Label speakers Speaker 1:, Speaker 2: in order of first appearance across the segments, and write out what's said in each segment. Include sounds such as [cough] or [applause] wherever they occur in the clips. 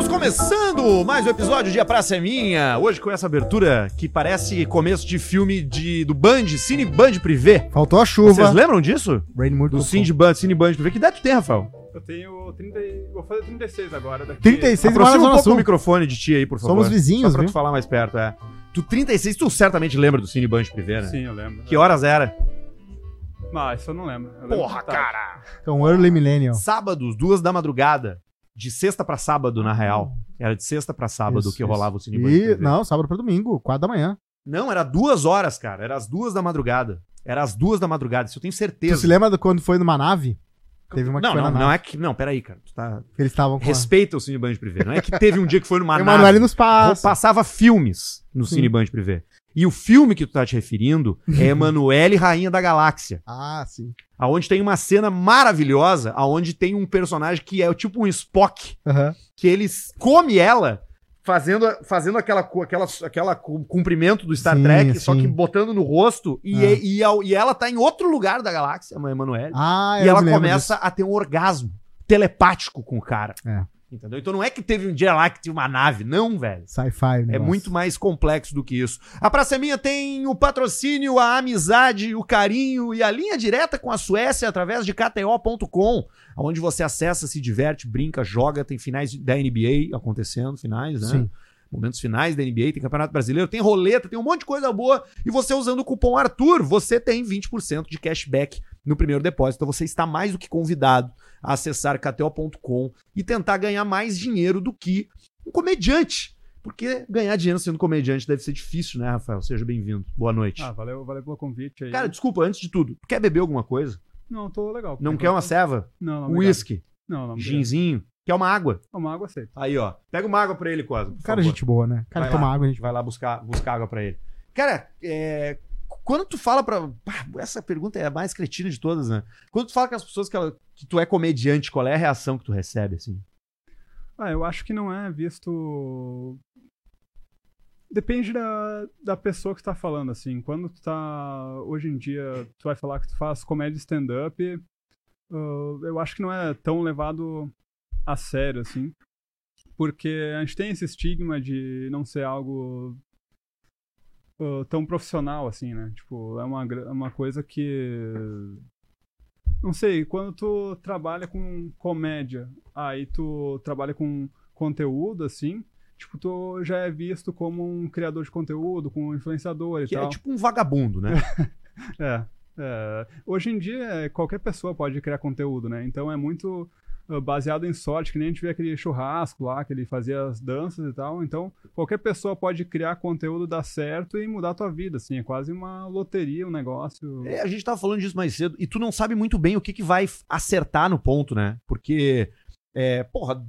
Speaker 1: Estamos começando mais um episódio de A Praça é Minha. Hoje com essa abertura que parece começo de filme de, do Band, Cine Band Privé.
Speaker 2: Faltou a chuva.
Speaker 1: Vocês lembram disso?
Speaker 2: Rain Mood
Speaker 1: Do Cine Band, Cine Band Privé. Que idade tu tem, Rafael?
Speaker 3: Eu tenho 30. e- Vou fazer 36 agora. Daqui.
Speaker 2: 36 e mora na
Speaker 1: Aproxima um pouco
Speaker 2: Sul.
Speaker 1: o microfone de ti aí, por favor.
Speaker 2: Somos vizinhos,
Speaker 1: Só pra
Speaker 2: viu?
Speaker 1: tu falar mais perto, é. Tu 36, tu certamente lembra do Cine Band Privé, né?
Speaker 3: Sim, eu lembro.
Speaker 1: Que horas era?
Speaker 3: Ah, isso eu não lembro. Eu lembro
Speaker 1: Porra, cara!
Speaker 2: Então, Early Millennial.
Speaker 1: Sábados, duas da madrugada. De sexta pra sábado, na real. Era de sexta pra sábado
Speaker 2: Isso,
Speaker 1: que
Speaker 2: isso.
Speaker 1: rolava o Cine Band
Speaker 2: E, não, sábado pra domingo, 4 da manhã.
Speaker 1: Não, era duas horas, cara. Era as duas da madrugada. Era as duas da madrugada, isso eu tenho
Speaker 2: Tu
Speaker 1: certeza.
Speaker 2: se lembra de quando foi numa nave? Teve uma que
Speaker 1: Não,
Speaker 2: foi
Speaker 1: não,
Speaker 2: na
Speaker 1: não é que. Não, peraí, cara. Tu tá.
Speaker 2: Eles estavam com
Speaker 1: Respeita o Cine Band Privé. Não é que teve um dia que foi numa
Speaker 2: a... [laughs] Emanuele nos passa.
Speaker 1: Passava filmes no
Speaker 2: Sim.
Speaker 1: Cine Band Privé. E o filme que tu tá te referindo é [laughs] Emanuele Rainha da Galáxia.
Speaker 2: Ah, sim.
Speaker 1: Aonde tem uma cena maravilhosa, aonde tem um personagem que é tipo um Spock, que ele come ela fazendo, fazendo aquela, aquela, aquela cu- cumprimento do Star
Speaker 2: Sim,
Speaker 1: trek, só
Speaker 2: sim.
Speaker 1: que botando no rosto, e,
Speaker 2: Ah.
Speaker 1: e, e, e ela tá em outro lugar da galáxia, a Emanuele.
Speaker 2: Ah,
Speaker 1: e ela começa a ter um orgasmo telepático com o cara.
Speaker 2: É.
Speaker 1: Entendeu? Então não é que teve um dia lá que tinha uma nave, não, velho.
Speaker 2: Sci-fi, né?
Speaker 1: É muito mais complexo do que isso. A Praça Minha tem o patrocínio, a amizade, o carinho e a linha direta com a Suécia através de KTO.com, onde você acessa, se diverte, brinca, joga, tem finais da NBA acontecendo, finais, né?
Speaker 2: Sim.
Speaker 1: Momentos finais da NBA, tem Campeonato Brasileiro, tem roleta, tem um monte de coisa boa. E você usando o cupom Arthur, você tem 20% de cashback no primeiro depósito. Então você está mais do que convidado a acessar KTO.com e tentar ganhar mais dinheiro do que um comediante. Porque ganhar dinheiro sendo comediante deve ser difícil, né, Rafael? Seja bem-vindo. Boa noite.
Speaker 3: Ah, valeu, valeu pelo convite aí.
Speaker 1: Cara, desculpa, antes de tudo, tu quer beber alguma coisa?
Speaker 3: não, tô legal.
Speaker 1: Não quer uma ceva?
Speaker 3: Não, não.
Speaker 1: Um whisky?
Speaker 3: Não, não.
Speaker 1: Ginzinho? Quer uma água?
Speaker 3: Uma água aceita.
Speaker 1: Aí, ó. Pega uma água pra ele, Cosmo.
Speaker 2: Cara,
Speaker 1: favor.
Speaker 2: gente boa, né? Cara,
Speaker 1: Vai
Speaker 2: toma
Speaker 1: lá.
Speaker 2: água, gente.
Speaker 1: Vai lá buscar, buscar água pra ele. Cara, é, quando tu fala pra. Essa pergunta é a mais cretina de todas, né? Quando tu fala com as pessoas que, ela- que tu é comediante, qual é a reação que tu recebe, assim?
Speaker 3: Ah, eu acho que não é visto. Depende da, da pessoa que tá falando, assim. Quando tu tá. Hoje em dia, tu vai falar que tu faz comédia stand-up, ah, eu acho que não é tão levado a sério, assim. Porque a gente tem esse estigma de não ser algo ah, tão profissional, assim, né? Tipo, é uma, é uma coisa que. Não sei, quando tu trabalha com comédia, aí tu trabalha com conteúdo, assim, tipo, tu já é visto como um criador de conteúdo, como um influenciador e
Speaker 1: Que
Speaker 3: tal.
Speaker 1: é tipo um vagabundo, né? [laughs]
Speaker 3: É, é. Hoje em dia, é, qualquer pessoa pode criar conteúdo, né? Então é muito uh, baseado em sorte, que nem a gente vê aquele churrasco lá, que ele fazia as danças e tal. Então, qualquer pessoa pode criar conteúdo, dar certo e mudar a tua vida, assim. É quase uma loteria, um negócio.
Speaker 1: É, a gente tava falando disso mais cedo, e tu não sabe muito bem o que, que vai acertar no ponto, né? Porque, é, porra,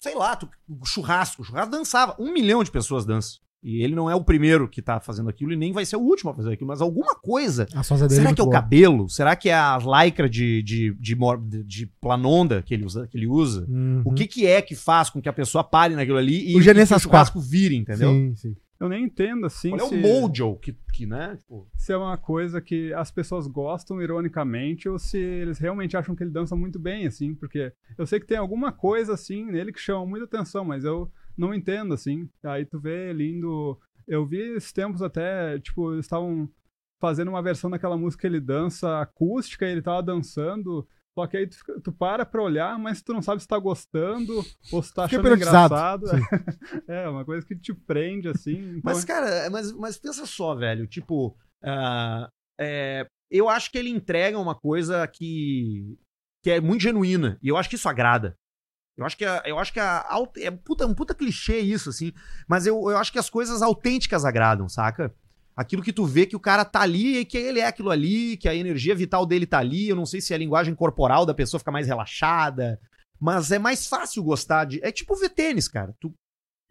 Speaker 1: sei lá, tu, churrasco, churrasco dançava. Um milhão de pessoas dançam. E ele não é o primeiro que tá fazendo aquilo e nem vai ser o último a fazer aquilo, mas alguma coisa.
Speaker 2: Dele
Speaker 1: Será que é o
Speaker 2: boa.
Speaker 1: cabelo? Será que é a lycra de, de, de, de- de planonda que ele usa? Que ele usa?
Speaker 2: Uhum.
Speaker 1: O que, que é que faz com que a pessoa pare naquilo ali e,
Speaker 2: O
Speaker 1: e que o churrasco vire, entendeu?
Speaker 2: Sim, sim.
Speaker 3: Eu nem entendo, assim,
Speaker 1: Qual é
Speaker 3: se,
Speaker 1: o mojo que, que né? Tipo,
Speaker 3: se é uma coisa que as pessoas gostam ironicamente ou se eles realmente acham que ele dança muito bem, assim. Porque eu sei que tem alguma coisa, assim, nele que chama muita atenção, mas eu não entendo, assim. Aí tu vê ele indo... Eu vi esses tempos até, tipo, eles estavam fazendo uma versão daquela música que ele dança acústica e ele tava dançando. Só que aí tu, tu para pra olhar, mas tu não sabe se tá gostando ou se tá achando engraçado. [laughs] é, uma coisa que te prende, assim. Então,
Speaker 1: Mas, cara, mas, mas pensa só, velho. Tipo, ah, é, eu acho que ele entrega uma coisa que, que é muito genuína. E eu acho que isso agrada. Eu acho que, a, eu acho que a, é puta, um puta clichê isso, assim. Mas eu, eu acho que as coisas autênticas agradam, saca? Aquilo que tu vê que o cara tá ali e que ele é aquilo ali, que a energia vital dele tá ali. Eu não sei se a linguagem corporal da pessoa fica mais relaxada. Mas é mais fácil gostar de. É tipo ver tênis, cara. Tu,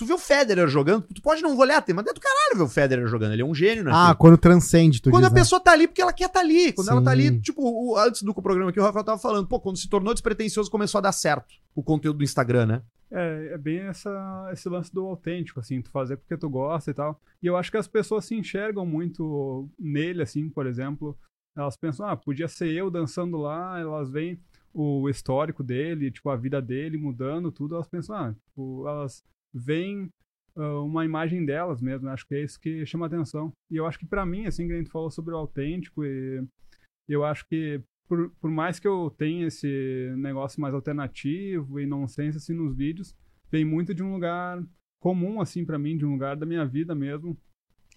Speaker 1: tu vê o Federer jogando, tu pode não olhar, mas é do caralho ver o Federer jogando. Ele é um gênio, né?
Speaker 2: Ah, quando transcende, tu
Speaker 1: quando
Speaker 2: diz,
Speaker 1: a
Speaker 2: né?
Speaker 1: pessoa tá ali porque ela quer tá ali. Quando ela tá ali,
Speaker 2: Sim.
Speaker 1: tipo, o- antes do programa aqui, o Rafael tava falando, pô, quando se tornou despretensioso, começou a dar certo o conteúdo do Instagram, né?
Speaker 3: É, é bem essa, esse lance do autêntico, assim, tu fazer porque tu gosta e tal. E eu acho que as pessoas se enxergam muito nele, assim, por exemplo. Elas pensam, ah, podia ser eu dançando lá, elas veem o histórico dele, tipo, a vida dele mudando, tudo, elas pensam, ah, tipo, elas veem ah, uma imagem delas mesmo, né? acho que é isso que chama atenção. E eu acho que pra mim, assim, que a gente falou sobre o autêntico, e eu acho que por, por mais que eu tenha esse negócio mais alternativo e nonsense, assim, nos vídeos, vem muito de um lugar comum, assim, pra mim, de um lugar da minha vida mesmo,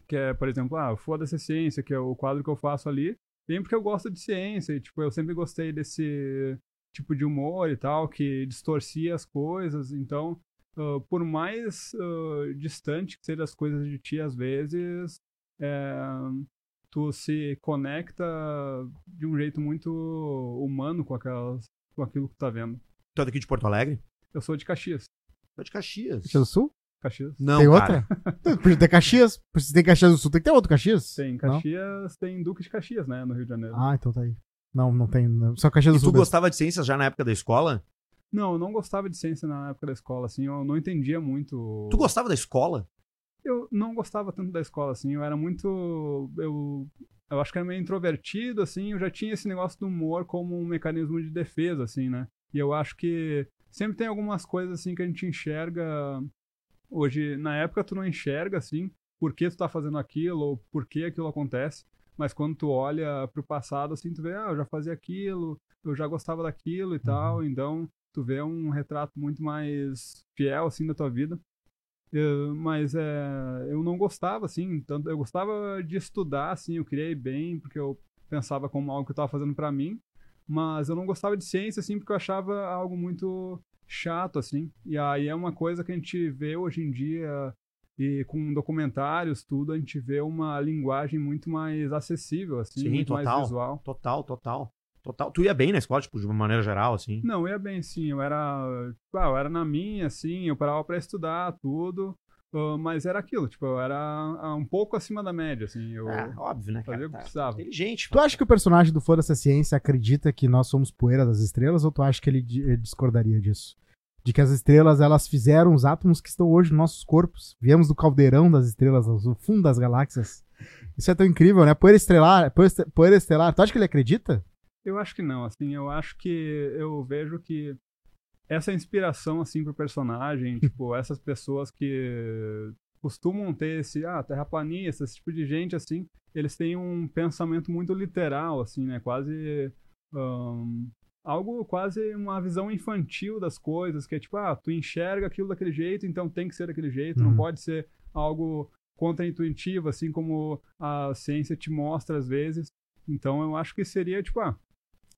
Speaker 3: que é, por exemplo, ah, Foda-se Ciência, que é o quadro que eu faço ali, vem porque eu gosto de ciência, e, tipo, eu sempre gostei desse tipo de humor e tal, que distorcia as coisas, então, ah, por mais ah, distante que sejam as coisas de ti, às vezes, é, tu se conecta de um jeito muito humano com, aquelas, com aquilo que tu tá vendo.
Speaker 1: Tu é daqui de Porto Alegre?
Speaker 3: Eu sou de Caxias.
Speaker 1: Tu é de Caxias.
Speaker 2: Caxias do Sul?
Speaker 3: Caxias.
Speaker 1: Não,
Speaker 2: tem outra? Precisa ter Caxias. Se tem Caxias do Sul, tem que ter outro Caxias.
Speaker 3: Tem
Speaker 2: Não?
Speaker 3: Caxias, tem Duque de Caxias, né, no Rio de Janeiro.
Speaker 2: Ah, então tá aí. Não, não tem. não. Só Caxias
Speaker 1: E
Speaker 2: do Sul.
Speaker 1: tu
Speaker 2: mesmo.
Speaker 1: gostava de ciências já na época da escola?
Speaker 3: Não, eu não gostava de ciência na época da escola, assim, eu não entendia muito.
Speaker 1: Tu gostava da escola?
Speaker 3: Eu não gostava tanto da escola, assim, eu era muito. Eu, eu acho que era meio introvertido, assim, eu já tinha esse negócio do humor como um mecanismo de defesa, assim, né? E eu acho que sempre tem algumas coisas, assim, que a gente enxerga. Hoje, na época, tu não enxerga, assim, por que tu tá fazendo aquilo, ou por que aquilo acontece. Mas quando tu olha pro passado, assim, tu vê, ah, eu já fazia aquilo, eu já gostava daquilo e tal, então tu vê um retrato muito mais fiel, assim, da tua vida. Eu- mas é, eu não gostava, assim, tanto, eu gostava de estudar, assim, eu queria ir bem, porque eu pensava como algo que eu tava fazendo pra mim, mas eu não gostava de ciência, assim, porque eu achava algo muito chato, assim, e aí é uma coisa que a gente vê hoje em dia, e com documentários, tudo, a gente vê uma linguagem muito mais acessível, assim,
Speaker 1: Sim,
Speaker 3: muito
Speaker 1: total.
Speaker 3: mais visual.
Speaker 1: Total, total. Total. Tu ia bem na escola, tipo, de uma maneira geral, assim.
Speaker 3: Não, eu ia bem, sim. Eu era, tipo, ah, eu era na minha, assim, eu parava pra estudar tudo, ah, mas era aquilo, tipo, eu era ah, um pouco acima da média, assim. Eu
Speaker 1: Ah, óbvio, né,
Speaker 3: fazia
Speaker 1: cara?
Speaker 3: o que
Speaker 1: Tá
Speaker 3: precisava.
Speaker 1: inteligente.
Speaker 2: Tu acha que o personagem do Foda-se a Ciência acredita que nós somos poeira das estrelas ou tu acha que ele ele discordaria disso? De que as estrelas, elas fizeram os átomos que estão hoje nos nossos corpos. Viemos do caldeirão das estrelas, do fundo das galáxias. Isso é tão incrível, né? Poeira estelar, poeira este- poeira estelar. Tu acha que ele acredita?
Speaker 3: Eu acho que não, assim, eu acho que eu vejo que essa inspiração, assim, pro personagem, [laughs] tipo, essas pessoas que costumam ter esse, ah, terraplanista, esse tipo de gente, assim, eles têm um pensamento muito literal, assim, né, quase, ahn, algo, quase uma visão infantil das coisas, que é tipo, ah, tu enxerga aquilo daquele jeito, então tem que ser daquele jeito, não
Speaker 2: Uhum.
Speaker 3: pode ser algo contraintuitivo, assim como a ciência te mostra às vezes. Então eu acho que seria tipo, ah,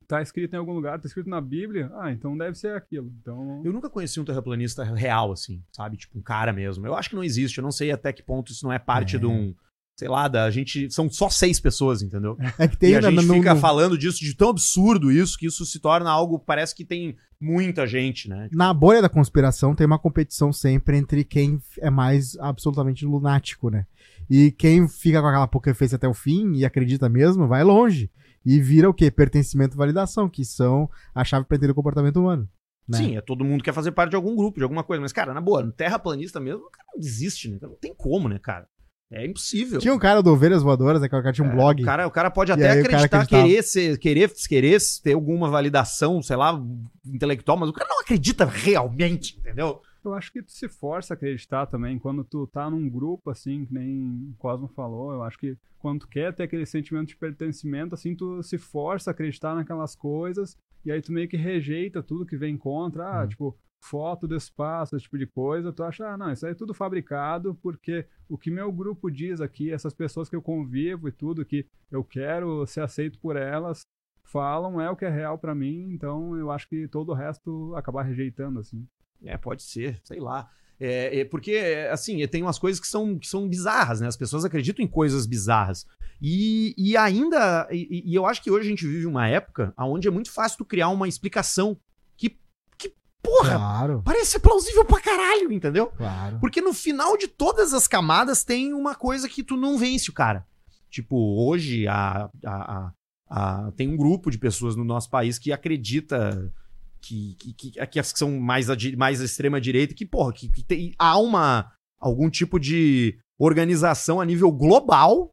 Speaker 3: tá escrito em algum lugar, tá escrito na Bíblia, ah, então deve ser aquilo. Então,
Speaker 1: Eu nunca conheci um terraplanista real, assim, sabe? Tipo, um cara mesmo. Eu acho que não existe. Eu não sei até que ponto isso não é parte
Speaker 2: É.
Speaker 1: de um. Sei lá, da gente. São só seis pessoas, entendeu? [laughs]
Speaker 2: É que tem
Speaker 1: e a gente
Speaker 2: no-
Speaker 1: fica
Speaker 2: no-
Speaker 1: falando disso de tão absurdo isso que isso se torna algo. Parece que tem muita gente, né?
Speaker 2: Na bolha da conspiração tem uma competição sempre entre quem é mais absolutamente lunático, né? E quem fica com aquela poker face até o fim e acredita mesmo, vai longe. E vira o quê? Pertencimento e validação, que são a chave para entender o comportamento humano. né?
Speaker 1: Sim, é todo mundo quer fazer parte de algum grupo, de alguma coisa. Mas, cara, na boa, no terraplanista mesmo, o cara não desiste, né? Não tem como, né, cara? É impossível.
Speaker 2: Tinha um cara do Ovelhas Voadoras, né? Que o cara tinha um
Speaker 1: É,
Speaker 2: blog.
Speaker 1: O cara, o cara pode até acreditar, querer, ser, querer, querer ter alguma validação, sei lá, intelectual, mas o cara não acredita realmente, entendeu?
Speaker 3: Eu acho que tu se força a acreditar também. Quando tu tá num grupo assim, que nem o Cosmo falou, eu acho que quando tu quer ter aquele sentimento de pertencimento, assim, tu se força a acreditar naquelas coisas. E aí tu meio que rejeita tudo que vem contra, ah,
Speaker 2: Hum.
Speaker 3: tipo, foto do espaço, esse tipo de coisa, tu acha, ah, não, isso aí é tudo fabricado porque o que meu grupo diz aqui, essas pessoas que eu convivo e tudo, que eu quero ser aceito por elas, falam, é o que é real pra mim, então eu acho que todo o resto acabar rejeitando, assim.
Speaker 1: É, pode ser, sei lá. É, é porque, assim, tem umas coisas que são, que são bizarras, né? As pessoas acreditam em coisas bizarras. E, e ainda. E, e eu acho que hoje a gente vive uma época onde é muito fácil tu criar uma explicação que. que porra!
Speaker 2: Claro,
Speaker 1: Parece ser plausível pra caralho, entendeu?
Speaker 2: claro.
Speaker 1: Porque no final de todas as camadas tem uma coisa que tu não vence o cara. Tipo, hoje a, a, a- a- tem um grupo de pessoas no nosso país que acredita que, que, que, que as que são mais, mais à extrema direita, que, porra, que, que tem, há uma, algum tipo de organização a nível global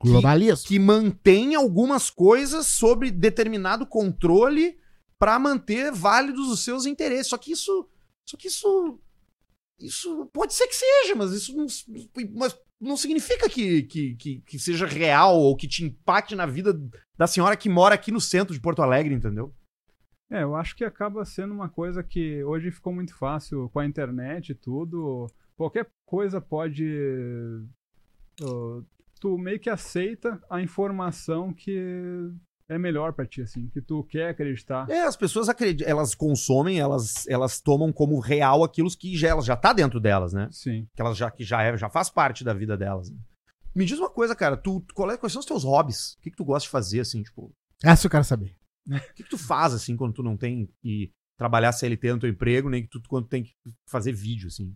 Speaker 2: Globalismo.
Speaker 1: que mantém algumas coisas sobre determinado controle pra manter válidos os seus interesses. Só que isso. Só que isso. Isso pode ser que seja, mas isso não, mas não significa que, que, que, que seja real ou que te impacte na vida da senhora que mora aqui no centro de Porto Alegre, entendeu?
Speaker 3: É, eu acho que acaba sendo uma coisa que hoje ficou muito fácil com a internet e tudo. Qualquer coisa pode. uh, tu meio que aceita a informação que é melhor pra ti, assim, que tu quer acreditar.
Speaker 1: É, as pessoas acreditam, elas consomem, elas, elas tomam como real aquilo que já, elas já tá dentro delas, né?
Speaker 3: Sim.
Speaker 1: Que elas já, que já, é, já faz parte da vida delas. né? Me diz uma coisa, cara, tu, qual é- quais são os teus hobbies? O que, que tu gosta de fazer, assim, tipo,
Speaker 2: Essa eu quero saber.
Speaker 1: O que, que tu faz, assim, quando tu não tem que trabalhar CLT no teu emprego, nem que tu quando tem que fazer vídeo, assim?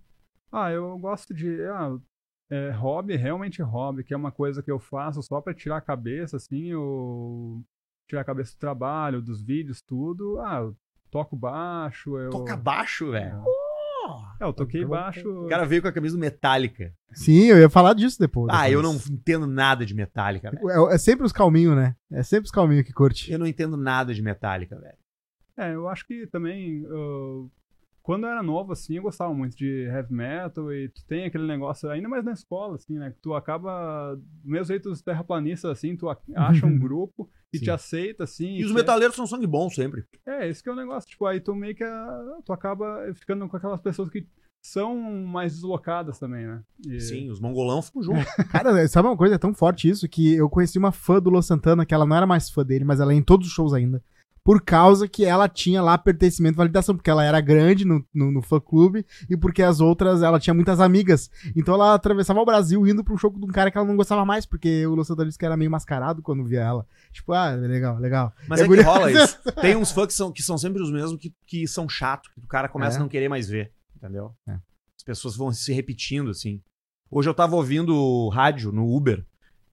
Speaker 3: Ah, eu gosto de. Ah, é, hobby, realmente hobby, que é uma coisa que eu faço só pra tirar a cabeça, assim, eu. Tirar a cabeça do trabalho, dos vídeos, tudo. Ah, eu toco baixo, eu.
Speaker 1: Toca baixo, velho.
Speaker 3: É, eu toquei baixo.
Speaker 1: O cara veio com a camisa do Metallica.
Speaker 2: Sim, eu ia falar disso depois.
Speaker 1: Ah, eu não
Speaker 2: depois.
Speaker 1: entendo nada de Metallica, velho.
Speaker 2: É, é sempre os calminhos, né? É sempre os calminhos que curte.
Speaker 1: Eu não entendo nada de Metallica, velho.
Speaker 3: É, eu acho que também. eu- quando eu era novo, assim, eu gostava muito de heavy metal e tu tem aquele negócio, ainda mais na escola, assim, né? Que tu acaba. Do mesmo jeito dos terraplanistas, assim, tu [laughs] acha um grupo e
Speaker 1: Sim.
Speaker 3: te aceita, assim.
Speaker 1: E os
Speaker 3: quer-
Speaker 1: metaleiros são sangue bom sempre.
Speaker 3: É, esse que é o negócio. Tipo, aí tu meio que. ah, Tu acaba ficando com aquelas pessoas que são mais deslocadas também, né? E-
Speaker 1: Sim, os mongolão ficam juntos. [laughs]
Speaker 2: Cara, sabe uma coisa? É tão forte isso que eu conheci uma fã do Luan Santana, que ela não era mais fã dele, mas ela ia em todos os shows ainda. Por causa que ela tinha lá pertencimento e validação, porque ela era grande no, no, no fã-clube e porque as outras, ela tinha muitas amigas. Então ela atravessava o Brasil indo um show de um cara que ela não gostava mais, porque o Santana disse que era meio mascarado quando via ela. Tipo, ah, legal, legal.
Speaker 1: Mas
Speaker 2: É
Speaker 1: é, que rola isso. [laughs] Tem uns fãs que são, que são sempre os mesmos que, que são chatos, que o cara começa
Speaker 2: É.
Speaker 1: a não querer mais ver, entendeu?
Speaker 2: É.
Speaker 1: As pessoas vão se repetindo, assim. Hoje eu tava ouvindo rádio no Uber,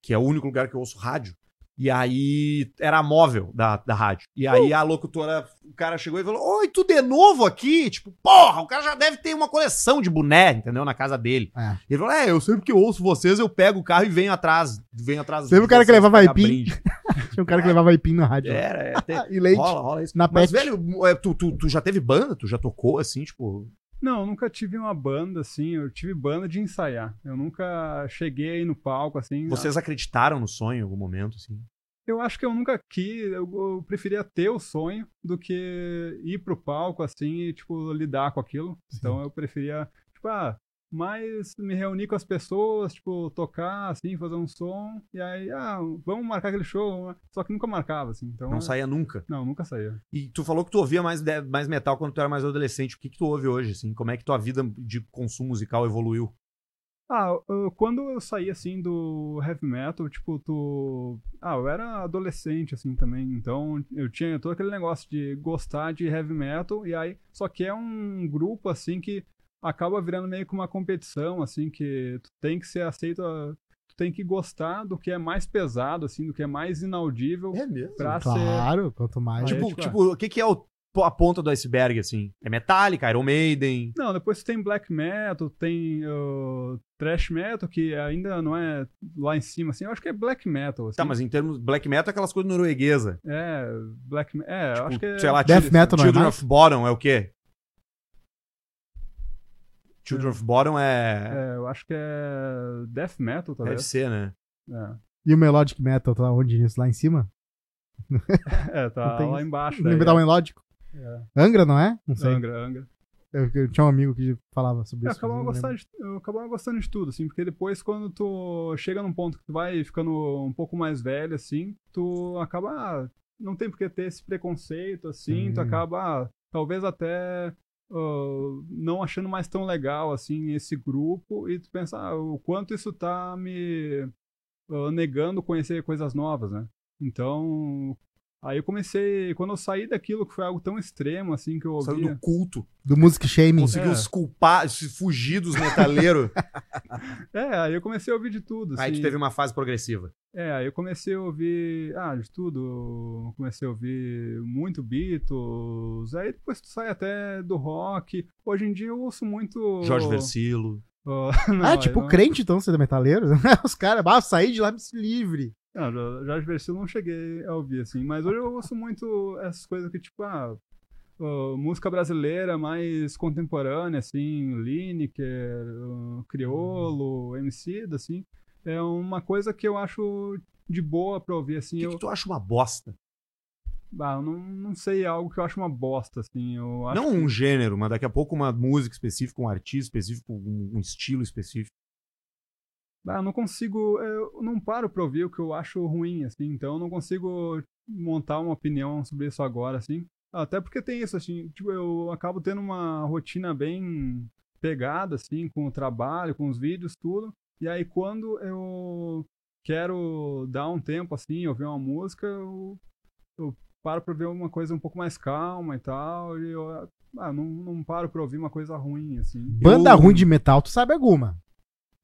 Speaker 1: que é o único lugar que eu ouço rádio. E aí era a móvel da, da rádio. E aí a locutora, o cara chegou e falou: Oi, tu de novo aqui? Tipo, porra, o cara já deve ter uma coleção de boné, entendeu? Na casa dele.
Speaker 2: É.
Speaker 1: Ele falou: É, eu sempre que eu ouço vocês, eu pego o carro e venho atrás. Venho atrás
Speaker 2: Sempre o cara que levava aipim.
Speaker 1: brinde." [laughs]
Speaker 2: Tinha um cara que levava aipim na rádio.
Speaker 1: Era, é,
Speaker 2: Ah, [laughs] e leite.
Speaker 1: rola, rola isso.
Speaker 2: Na
Speaker 1: Mas,
Speaker 2: pet.
Speaker 1: velho, é, tu, tu, tu já teve banda? Tu já tocou assim, tipo.
Speaker 3: Não, eu nunca tive uma banda, assim. Eu tive banda de ensaiar. Eu nunca cheguei aí no palco, assim.
Speaker 1: Vocês acreditaram no sonho em algum momento, assim?
Speaker 3: Eu acho que eu nunca quis, eu, eu preferia ter o sonho do que ir pro palco assim e, tipo, lidar com aquilo. Então eu preferia, tipo, ah, mais me reunir com as pessoas, tipo, tocar, assim, fazer um som, e aí, ah, vamos marcar aquele show. Só que nunca marcava, assim. Então,
Speaker 1: Não
Speaker 3: é-
Speaker 1: saía nunca.
Speaker 3: Não, nunca saía.
Speaker 1: E tu falou que tu ouvia mais, mais metal quando tu era mais adolescente. O que, que tu ouve hoje, assim? Como é que tua vida de consumo musical evoluiu?
Speaker 3: Ah, eu- quando eu saí, assim, do heavy metal, tipo, tu... Ah, eu era adolescente, assim, também, então eu tinha todo aquele negócio de gostar de heavy metal, e aí, só que é um grupo, assim, que acaba virando meio que uma competição, assim, que tu tem que ser aceito, a- tu tem que gostar do que é mais pesado, assim, do que é mais inaudível
Speaker 1: mesmo?
Speaker 3: pra ser...
Speaker 2: Claro, quanto mais.
Speaker 1: Tipo,
Speaker 3: tipo,
Speaker 1: tipo, o que, que é o- a ponta do iceberg, assim? É Metallica, Iron Maiden.
Speaker 3: Não, depois tem black metal, tem uh, thrash metal, que ainda não é lá em cima, assim, eu acho que é black metal, assim.
Speaker 1: Tá, mas em termos. Black metal é aquelas coisas norueguesas.
Speaker 3: É, black metal. É, eu
Speaker 1: Tipo,
Speaker 3: acho que é.
Speaker 1: sei lá,
Speaker 2: Death metal não é
Speaker 1: Children
Speaker 2: mais?
Speaker 1: of Bottom é o quê? Children of Bottom é.
Speaker 3: É, eu acho que é death metal,
Speaker 1: Deve
Speaker 3: talvez.
Speaker 1: ser, né?
Speaker 3: É,
Speaker 2: E o Melodic Metal tá onde nisso? Lá em cima? [laughs]
Speaker 3: É, tá lá
Speaker 2: isso.
Speaker 3: embaixo. Daí,
Speaker 2: metal
Speaker 3: é.
Speaker 2: melódico?
Speaker 3: É.
Speaker 2: Angra, não é? Não sei.
Speaker 3: Angra, Angra.
Speaker 2: Eu, eu tinha um amigo que falava sobre
Speaker 3: Eu
Speaker 2: isso.
Speaker 3: acabava,
Speaker 2: não
Speaker 3: gostando de, eu acabava gostando de tudo, assim, porque depois quando tu chega num ponto que tu vai ficando um pouco mais velho, assim, tu acaba. ah, Não tem por que ter esse preconceito, assim, tu
Speaker 2: Hum.
Speaker 3: acaba, ah, talvez até. Ah, não achando mais tão legal assim esse grupo e tu pensa ah, o quanto isso tá me ah, negando conhecer coisas novas, né? Então, aí eu comecei, quando eu saí daquilo que foi algo tão extremo assim que eu
Speaker 1: Saiu
Speaker 3: ouvia,
Speaker 1: do culto.
Speaker 2: Do Music Shaming.
Speaker 1: Conseguiu
Speaker 3: É.
Speaker 1: se culpar, se fugir dos metaleiros. [laughs]
Speaker 3: é, aí eu comecei a ouvir de tudo,
Speaker 1: Aí
Speaker 3: assim.
Speaker 1: tu teve uma fase progressiva.
Speaker 3: É, aí eu comecei a ouvir, ah, de tudo, comecei a ouvir muito Beatles, aí depois tu sai até do rock, hoje em dia eu ouço muito...
Speaker 1: Jorge Versilo.
Speaker 3: Ah, [laughs] não,
Speaker 2: ah,
Speaker 3: aí
Speaker 2: tipo
Speaker 3: não-
Speaker 2: crente então, ser metaleiro? [laughs] Os caras, ah, saí de lá me livre.
Speaker 3: Jo- Jorge Versilo não cheguei a ouvir, assim, mas hoje eu ouço muito essas coisas que, tipo, ah, ó, música brasileira mais contemporânea, assim, Lineker, ó, Criolo, MC, assim, é uma coisa que eu acho de boa pra ouvir,
Speaker 1: O
Speaker 3: assim,
Speaker 1: que,
Speaker 3: eu,
Speaker 1: que tu acha uma bosta?
Speaker 3: ah, eu não, não sei, é algo que eu acho uma bosta, assim, eu
Speaker 1: Não
Speaker 3: que-
Speaker 1: um gênero, mas daqui a pouco uma música específica, um artista específico, um, um estilo específico.
Speaker 3: Ah, eu não consigo, eu não paro pra ouvir o que eu acho ruim, assim, então eu não consigo montar uma opinião sobre isso agora, assim. Até porque tem isso, assim, tipo, eu acabo tendo uma rotina bem pegada, assim, com o trabalho, com os vídeos, tudo. E aí quando eu quero dar um tempo, assim, ouvir uma música, eu, eu paro pra ver uma coisa um pouco mais calma e tal, e eu ah, não, não paro pra ouvir uma coisa ruim, assim.
Speaker 2: Banda
Speaker 1: Eu-
Speaker 2: ruim de metal, tu sabe alguma?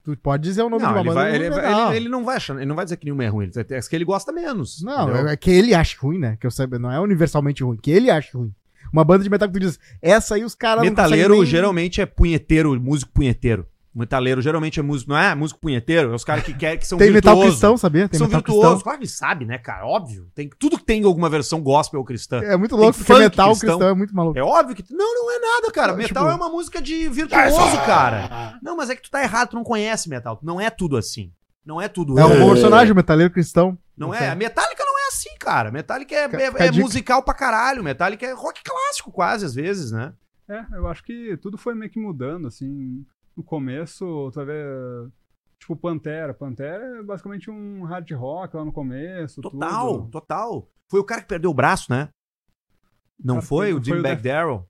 Speaker 2: Tu pode dizer o nome de
Speaker 1: Não,
Speaker 2: uma
Speaker 1: ele,
Speaker 2: banda
Speaker 1: vai, ele,
Speaker 2: de
Speaker 1: vai- ele- ele não vai achar, ele não vai dizer que nenhuma é ruim, ele vai dizer que ele gosta menos.
Speaker 2: Não,
Speaker 1: entendeu?
Speaker 2: é que ele acha ruim, né? Que eu saiba, não é universalmente ruim, que ele acha ruim. Uma banda de metal que tu diz, essa aí os caras
Speaker 1: Metaleiro
Speaker 2: nem-
Speaker 1: geralmente é punheteiro, músico punheteiro. Metaleiro geralmente é músico, não é? Músico punheteiro, é os caras que querem que são
Speaker 2: Tem metal
Speaker 1: virtuosos.
Speaker 2: cristão, sabia? Tem
Speaker 1: são
Speaker 2: metal
Speaker 1: virtuosos.
Speaker 2: cristão.
Speaker 1: Claro que sabe, né, cara? Óbvio. Tem, tudo que tem alguma versão gospel ou cristã.
Speaker 2: É muito
Speaker 1: Tem
Speaker 2: louco, porque
Speaker 1: funk
Speaker 2: metal
Speaker 1: cristão.
Speaker 2: cristão. é muito maluco.
Speaker 1: É óbvio que. Não, não é nada, cara.
Speaker 2: Não,
Speaker 1: metal
Speaker 2: tipo-
Speaker 1: é uma música de virtuoso, cara. Não, mas é que tu tá errado, tu não conhece metal. Não é tudo assim. Não é tudo.
Speaker 2: É um personagem metaleiro cristão.
Speaker 1: Não é. A Metallica não é assim, cara. Metallica é, é- é musical pra caralho. Metallica é rock clássico, quase, às vezes, né?
Speaker 3: É, eu acho que tudo foi meio que mudando, assim. No começo, tu vai ver. Tipo, Pantera. Pantera é basicamente um hard rock lá no começo.
Speaker 1: Total,
Speaker 3: tudo.
Speaker 1: total. Foi o cara que perdeu o braço, né? Não
Speaker 3: Ah,
Speaker 1: foi? O
Speaker 3: foi
Speaker 1: Jim
Speaker 3: Def-
Speaker 1: Darrell?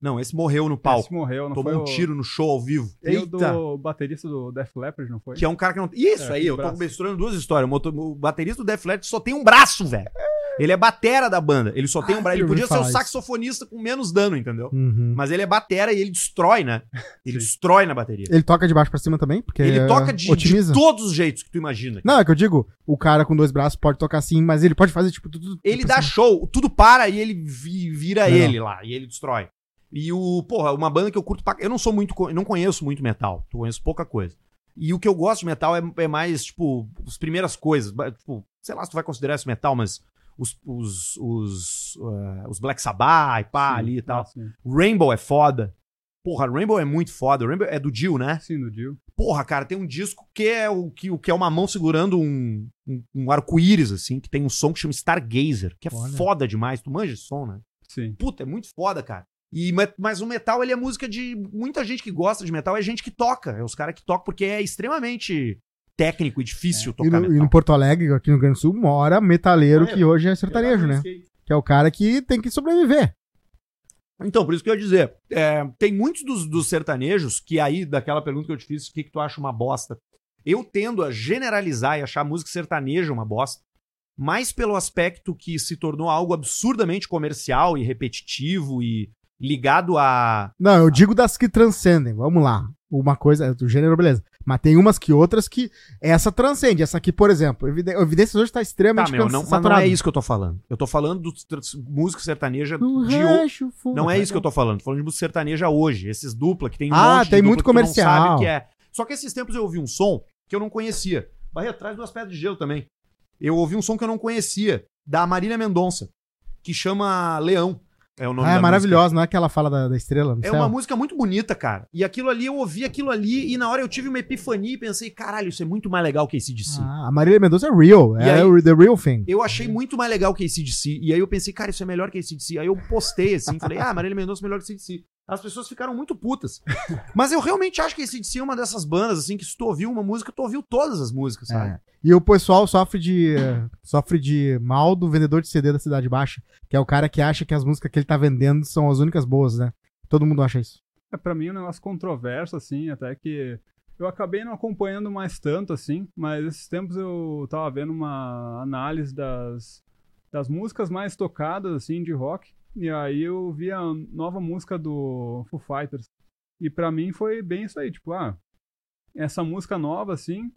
Speaker 1: Não, esse morreu no
Speaker 3: Esse
Speaker 1: palco.
Speaker 3: morreu, não
Speaker 1: Tomou
Speaker 3: foi
Speaker 1: um
Speaker 3: o-
Speaker 1: tiro no show ao vivo.
Speaker 3: O
Speaker 2: Eita.
Speaker 3: do baterista do Def Leppard, não foi?
Speaker 1: Que é um cara que não. Isso
Speaker 3: É,
Speaker 1: aí, eu tô
Speaker 3: braço.
Speaker 1: misturando duas histórias. O baterista do Def Leppard só tem um braço, velho. Ele é batera da banda. Ele só tem um
Speaker 2: Ah,
Speaker 1: braço. Ele podia ser o
Speaker 2: isso.
Speaker 1: saxofonista com menos dano, entendeu?
Speaker 2: Uhum.
Speaker 1: Mas ele é batera e ele destrói, né? Ele
Speaker 3: Sim.
Speaker 1: destrói na bateria.
Speaker 2: Ele toca de baixo pra cima também? Porque
Speaker 1: Ele
Speaker 2: é,
Speaker 1: toca de, de todos os jeitos que tu imagina.
Speaker 2: Não, é que eu digo, o cara com dois braços pode tocar assim, mas ele pode fazer tipo tudo.
Speaker 1: Ele dá
Speaker 2: cima.
Speaker 1: show, tudo para e ele vi- vira
Speaker 2: Legal.
Speaker 1: ele lá, e ele destrói. E o, porra, uma banda que eu curto pra... Eu não sou muito, não conheço muito metal, eu conheço pouca coisa. E o que eu gosto de metal é, é mais, tipo, as primeiras coisas. Tipo, sei lá se tu vai considerar isso metal, mas os, os, os, eh, os Black Sabbath e pá,
Speaker 3: Sim,
Speaker 1: ali e tal.
Speaker 3: ah, sim.
Speaker 1: Rainbow é foda. Porra, Rainbow é muito foda. Rainbow é do Dio, né?
Speaker 3: Sim, do Dio.
Speaker 1: Porra, cara, tem um disco que é o que, o que é uma mão segurando um, um, um arco-íris, assim, que tem um som que chama Stargazer, que é
Speaker 2: Olha.
Speaker 1: foda demais. Tu manja esse som, né?
Speaker 3: Sim.
Speaker 1: Puta, é muito foda, cara. E, ma- mas o metal, ele é música de. Muita gente que gosta de metal é gente que toca. É os caras que tocam, porque é extremamente técnico e difícil
Speaker 2: E
Speaker 1: tocar
Speaker 2: no, e
Speaker 1: metal.
Speaker 2: no Porto Alegre, aqui no Rio Grande do Sul, mora metaleiro que hoje é sertanejo, né? Que é o cara que tem que sobreviver.
Speaker 1: Então, por isso que eu ia dizer, é, tem muitos dos, dos sertanejos que aí, daquela pergunta que eu te fiz, o que, que tu acha uma bosta? Eu tendo a generalizar e achar a música sertaneja uma bosta, mais pelo aspecto que se tornou algo absurdamente comercial e repetitivo e ligado a.
Speaker 2: Não, eu digo das que transcendem. Vamos lá. Uma coisa, do gênero, beleza. Mas tem umas que outras que essa transcende. Essa aqui, por exemplo, Evidências hoje tá
Speaker 1: Tá,
Speaker 2: extremamente
Speaker 1: meu,
Speaker 2: cansa-
Speaker 1: não, mas não é isso que eu tô falando. Eu tô falando do música sertaneja de hoje.
Speaker 2: rancho, fundo.
Speaker 1: Não é isso que eu tô falando. Tô falando de música sertaneja hoje. Esses dupla que tem um
Speaker 2: Ah, tem muito comercial.
Speaker 1: que é. Só que esses tempos eu ouvi um som que eu não conhecia. Barreto, traz duas pedras de gelo também. Eu ouvi um som que eu não conhecia, da Marília Mendonça, que chama Leão. É o nome
Speaker 2: Ah, é maravilhosa, não é que ela fala da, da estrela
Speaker 1: música. É
Speaker 2: céu?
Speaker 1: uma música muito bonita, cara. E aquilo ali, eu ouvi aquilo ali, e na hora eu tive uma epifania e pensei, caralho, isso é muito mais legal que esse DC.
Speaker 2: Ah, a Marília Mendonça é real. É
Speaker 1: aí-
Speaker 2: o the real thing.
Speaker 1: Eu achei muito mais legal que ACDC. E aí eu pensei, cara, isso é melhor que ACDC. Aí eu postei assim, falei, ah, Marília Mendonça é melhor que ACDC. As pessoas ficaram muito putas. [laughs] Mas eu realmente acho que ACDC é uma dessas bandas, assim, que se tu ouviu uma música, tu ouviu todas as músicas, sabe?
Speaker 2: É. E o pessoal sofre de sofre de mal do vendedor de CD da Cidade Baixa, que é o cara que acha que as músicas que ele tá vendendo são as únicas boas, né? Todo mundo acha isso.
Speaker 3: É, pra mim é um negócio controverso, assim, até que eu acabei não acompanhando mais tanto, assim, mas esses tempos eu tava vendo uma análise das, das músicas mais tocadas, assim, de rock, e aí eu vi a nova música do Foo Fighters. E pra mim foi bem isso aí, tipo, ah, essa música nova, assim,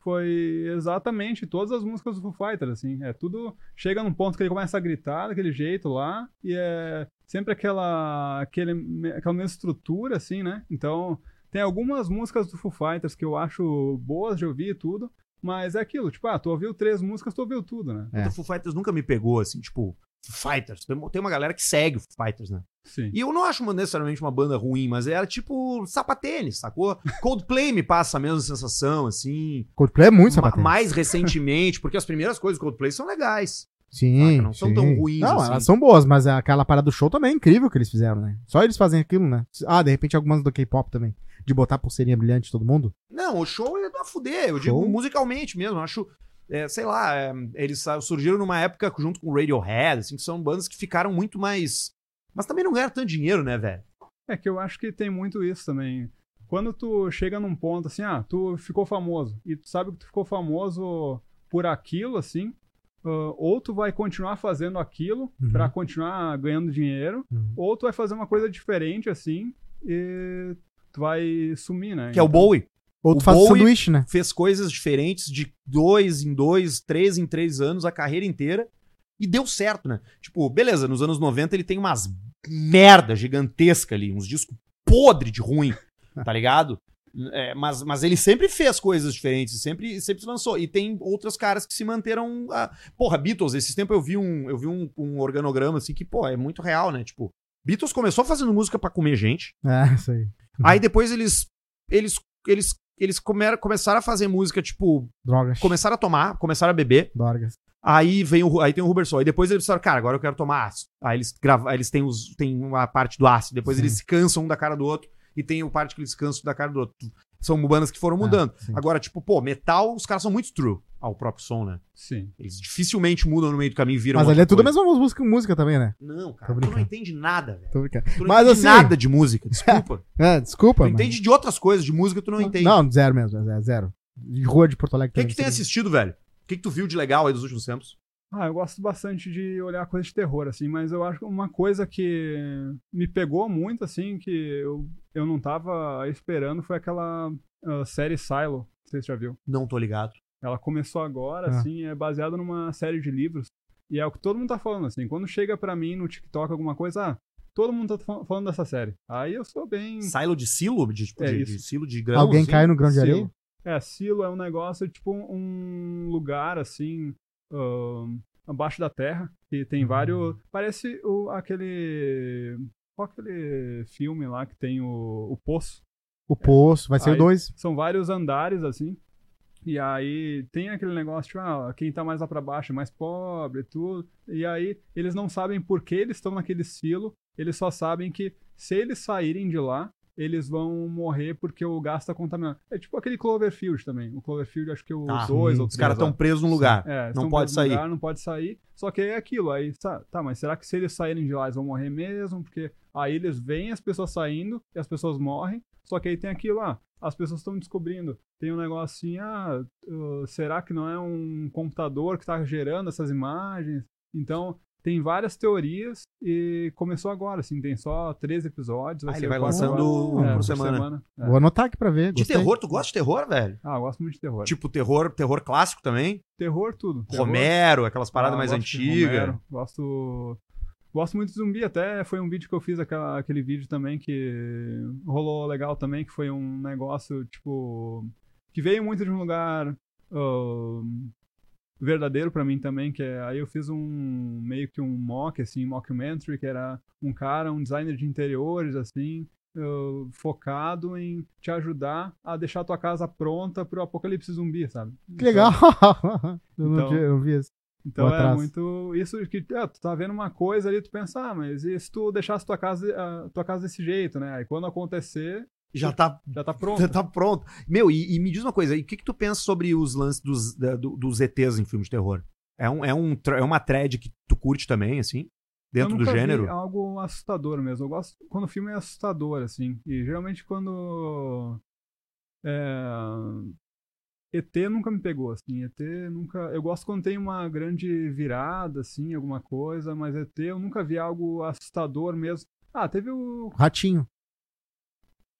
Speaker 3: foi exatamente todas as músicas do Foo Fighters, assim. É tudo. Chega num ponto que ele começa a gritar daquele jeito lá, e é sempre aquela. Aquele, aquela mesma estrutura, assim, né? Então, tem algumas músicas do Foo Fighters que eu acho boas de ouvir e tudo. Mas é aquilo, tipo, ah, tu ouviu três músicas, tu ouviu tudo, né?
Speaker 2: É.
Speaker 1: O Foo Fighters nunca me pegou, assim, tipo, Fighters. Tem uma galera que segue o Fighters, né?
Speaker 3: Sim.
Speaker 1: E eu não acho necessariamente uma banda ruim, mas era tipo sapatênis, sacou? [laughs] Coldplay me passa a mesma sensação, assim.
Speaker 2: Coldplay é muito sapatênis.
Speaker 1: mais [laughs] recentemente, porque as primeiras coisas do Coldplay são legais.
Speaker 2: Sim,
Speaker 1: Saca? Não são
Speaker 2: sim.
Speaker 1: tão ruins
Speaker 2: Não,
Speaker 1: assim.
Speaker 2: elas são boas, mas aquela parada do show também é incrível que eles fizeram, né? Só eles fazem aquilo, né? Ah, de repente algumas do K-pop também. De botar pulseirinha brilhante em todo mundo.
Speaker 1: Não, o show é da fuder, eu
Speaker 2: Show?
Speaker 1: digo musicalmente mesmo. Eu acho, é, sei lá, é, eles surgiram numa época junto com o Radiohead, assim, que são bandas que ficaram muito mais. Mas também não ganharam tanto dinheiro, né, velho?
Speaker 3: É que eu acho que tem muito isso também. Quando tu chega num ponto assim, ah, tu ficou famoso, e tu sabe que tu ficou famoso por aquilo, assim, ah, ou tu vai continuar fazendo aquilo
Speaker 2: Uhum.
Speaker 3: pra continuar ganhando dinheiro,
Speaker 2: Uhum.
Speaker 3: ou tu vai fazer uma coisa diferente, assim, e tu vai sumir, né?
Speaker 1: Que é o
Speaker 3: Então,
Speaker 1: Bowie.
Speaker 2: Ou
Speaker 1: O
Speaker 2: tu faz
Speaker 1: Bowie-
Speaker 2: sanduíche, né?
Speaker 1: Fez coisas diferentes de dois em dois, três em três anos, a carreira inteira. E deu certo, né? Tipo, beleza, nos anos 90 ele tem umas merda gigantesca ali, uns discos podre de ruim, [laughs] tá ligado? É, mas, mas ele sempre fez coisas diferentes, sempre, sempre se lançou. E tem outros caras que se manteram. ah, Porra, Beatles, esses tempos eu vi um, eu vi um, um organograma assim que, pô, é muito real, né? Tipo, Beatles começou fazendo música pra comer gente.
Speaker 2: É, isso aí.
Speaker 1: Aí depois eles. Eles. Eles. Eles comer, começaram a fazer música, tipo,
Speaker 2: Drogas.
Speaker 1: começaram a tomar, começaram a beber.
Speaker 2: Drogas.
Speaker 1: Aí vem o, aí tem o Huberson. Aí depois eles falaram, cara, agora eu quero tomar ácido. Aí eles gravam, eles têm, os, têm uma parte do ácido. Depois
Speaker 2: Sim.
Speaker 1: eles se cansam um da cara do outro. E tem o parte que eles cansam da cara do outro. São bandas que foram mudando.
Speaker 2: Ah,
Speaker 1: agora, tipo, pô, metal, os caras são muito true ao próprio som, né?
Speaker 3: Sim.
Speaker 1: Eles dificilmente mudam no meio do caminho e viram.
Speaker 2: Mas ali é tudo a
Speaker 1: coisa.
Speaker 2: mesma música, música também, né?
Speaker 1: Não, cara, tu não entende nada, velho.
Speaker 2: Tô brincando.
Speaker 1: Tu não
Speaker 2: Mas
Speaker 1: entende
Speaker 2: assim-
Speaker 1: nada de música, [laughs] desculpa.
Speaker 2: É, desculpa.
Speaker 1: tu
Speaker 2: mas-
Speaker 1: entende de outras coisas, de música tu não entende.
Speaker 2: Não, zero mesmo, é zero. De rua de Porto Alegre.
Speaker 1: O que, que tu tem assistido, velho? O que, que tu viu de legal aí dos últimos tempos?
Speaker 3: Ah, eu gosto bastante de olhar coisas de terror, assim, mas eu acho que uma coisa que me pegou muito, assim, que eu, eu não tava esperando foi aquela ah, série Silo, não sei se você já viu.
Speaker 1: Não tô ligado.
Speaker 3: Ela começou agora,
Speaker 2: Ah.
Speaker 3: assim, é baseada numa série de livros. E é o que todo mundo tá falando, assim. Quando chega pra mim no TikTok alguma coisa, ah, todo mundo tá fa- falando dessa série. Aí eu sou bem.
Speaker 1: Silo de silo? De, tipo,
Speaker 3: É
Speaker 1: de, de silo de grão?
Speaker 2: Alguém
Speaker 1: assim?
Speaker 2: cai no grão de
Speaker 3: Silo.
Speaker 2: areia?
Speaker 3: É, silo é um negócio, tipo um lugar, assim, abaixo da terra, que tem vários... Parece o, aquele... Qual aquele filme lá que tem o, o Poço?
Speaker 2: O poço, vai ser o
Speaker 3: Aí-
Speaker 2: 2.
Speaker 3: São vários andares, assim, e aí tem aquele negócio, tipo, ah, quem tá mais lá pra baixo é mais pobre e tudo. E aí eles não sabem por que eles estão naquele silo, eles só sabem que se eles saírem de lá, eles vão morrer porque o gás tá contaminado. É tipo aquele Cloverfield também. O Cloverfield, acho que o
Speaker 1: Ah,
Speaker 3: 2 ou
Speaker 1: Os
Speaker 3: 3.
Speaker 1: caras estão presos num lugar.
Speaker 3: É,
Speaker 1: não pode sair.
Speaker 3: lugar, não pode sair. Só que é aquilo. Aí, tá, tá, mas será que se eles saírem de lá, eles vão morrer mesmo? Porque aí eles veem as pessoas saindo e as pessoas morrem. Só que aí tem aquilo lá. As pessoas estão descobrindo. Tem um negócio assim, ah, uh, será que não é um computador que está gerando essas imagens? Então, tem várias teorias e começou agora, assim, tem só três episódios.
Speaker 1: Ah,
Speaker 3: ser
Speaker 1: ele vai lançando um por semana.
Speaker 3: É.
Speaker 2: Vou anotar aqui pra ver.
Speaker 1: De
Speaker 2: gostei.
Speaker 1: terror, tu gosta de terror, velho?
Speaker 3: Ah, eu gosto muito de terror.
Speaker 1: Tipo, terror, terror clássico também?
Speaker 3: terror, tudo. Terror,
Speaker 1: Romero, aquelas paradas
Speaker 3: Ah,
Speaker 1: mais antigas.
Speaker 3: Romero, Gosto. Gosto muito de zumbi, até foi um vídeo que eu fiz, aquela, aquele vídeo também que rolou legal também, que foi um negócio, tipo. que veio muito de um lugar ahn, verdadeiro pra mim também, que é, aí eu fiz um meio que um mock, assim, mockumentary, que era um cara, um designer de interiores, assim, ah, focado em te ajudar a deixar a tua casa pronta pro apocalipse zumbi, sabe?
Speaker 2: Que legal. [laughs] eu, não
Speaker 3: Então-
Speaker 2: eu não vi isso.
Speaker 3: Então
Speaker 2: Vou
Speaker 3: é
Speaker 2: atrás.
Speaker 3: muito isso que é, tu tá vendo uma coisa ali, tu pensa, ah, mas e se tu deixasse tua casa, a tua casa desse jeito, né? Aí quando acontecer,
Speaker 1: Já tá,
Speaker 3: já tá pronto. [laughs]
Speaker 1: já tá pronto. Meu, e, e me diz uma coisa, e o que, que tu pensa sobre os lances dos, da- do- dos ETs em filmes de terror? É, um, é, um, é uma thread que tu curte também, assim? Dentro
Speaker 3: eu
Speaker 1: do gênero?
Speaker 3: algo assustador mesmo. Eu gosto quando o filme é assustador, assim. E geralmente quando. É, ET nunca me pegou, assim. ET nunca. Eu gosto quando tem uma grande virada, assim, alguma coisa, mas ET eu nunca vi algo assustador mesmo. Ah, teve o.
Speaker 2: Ratinho.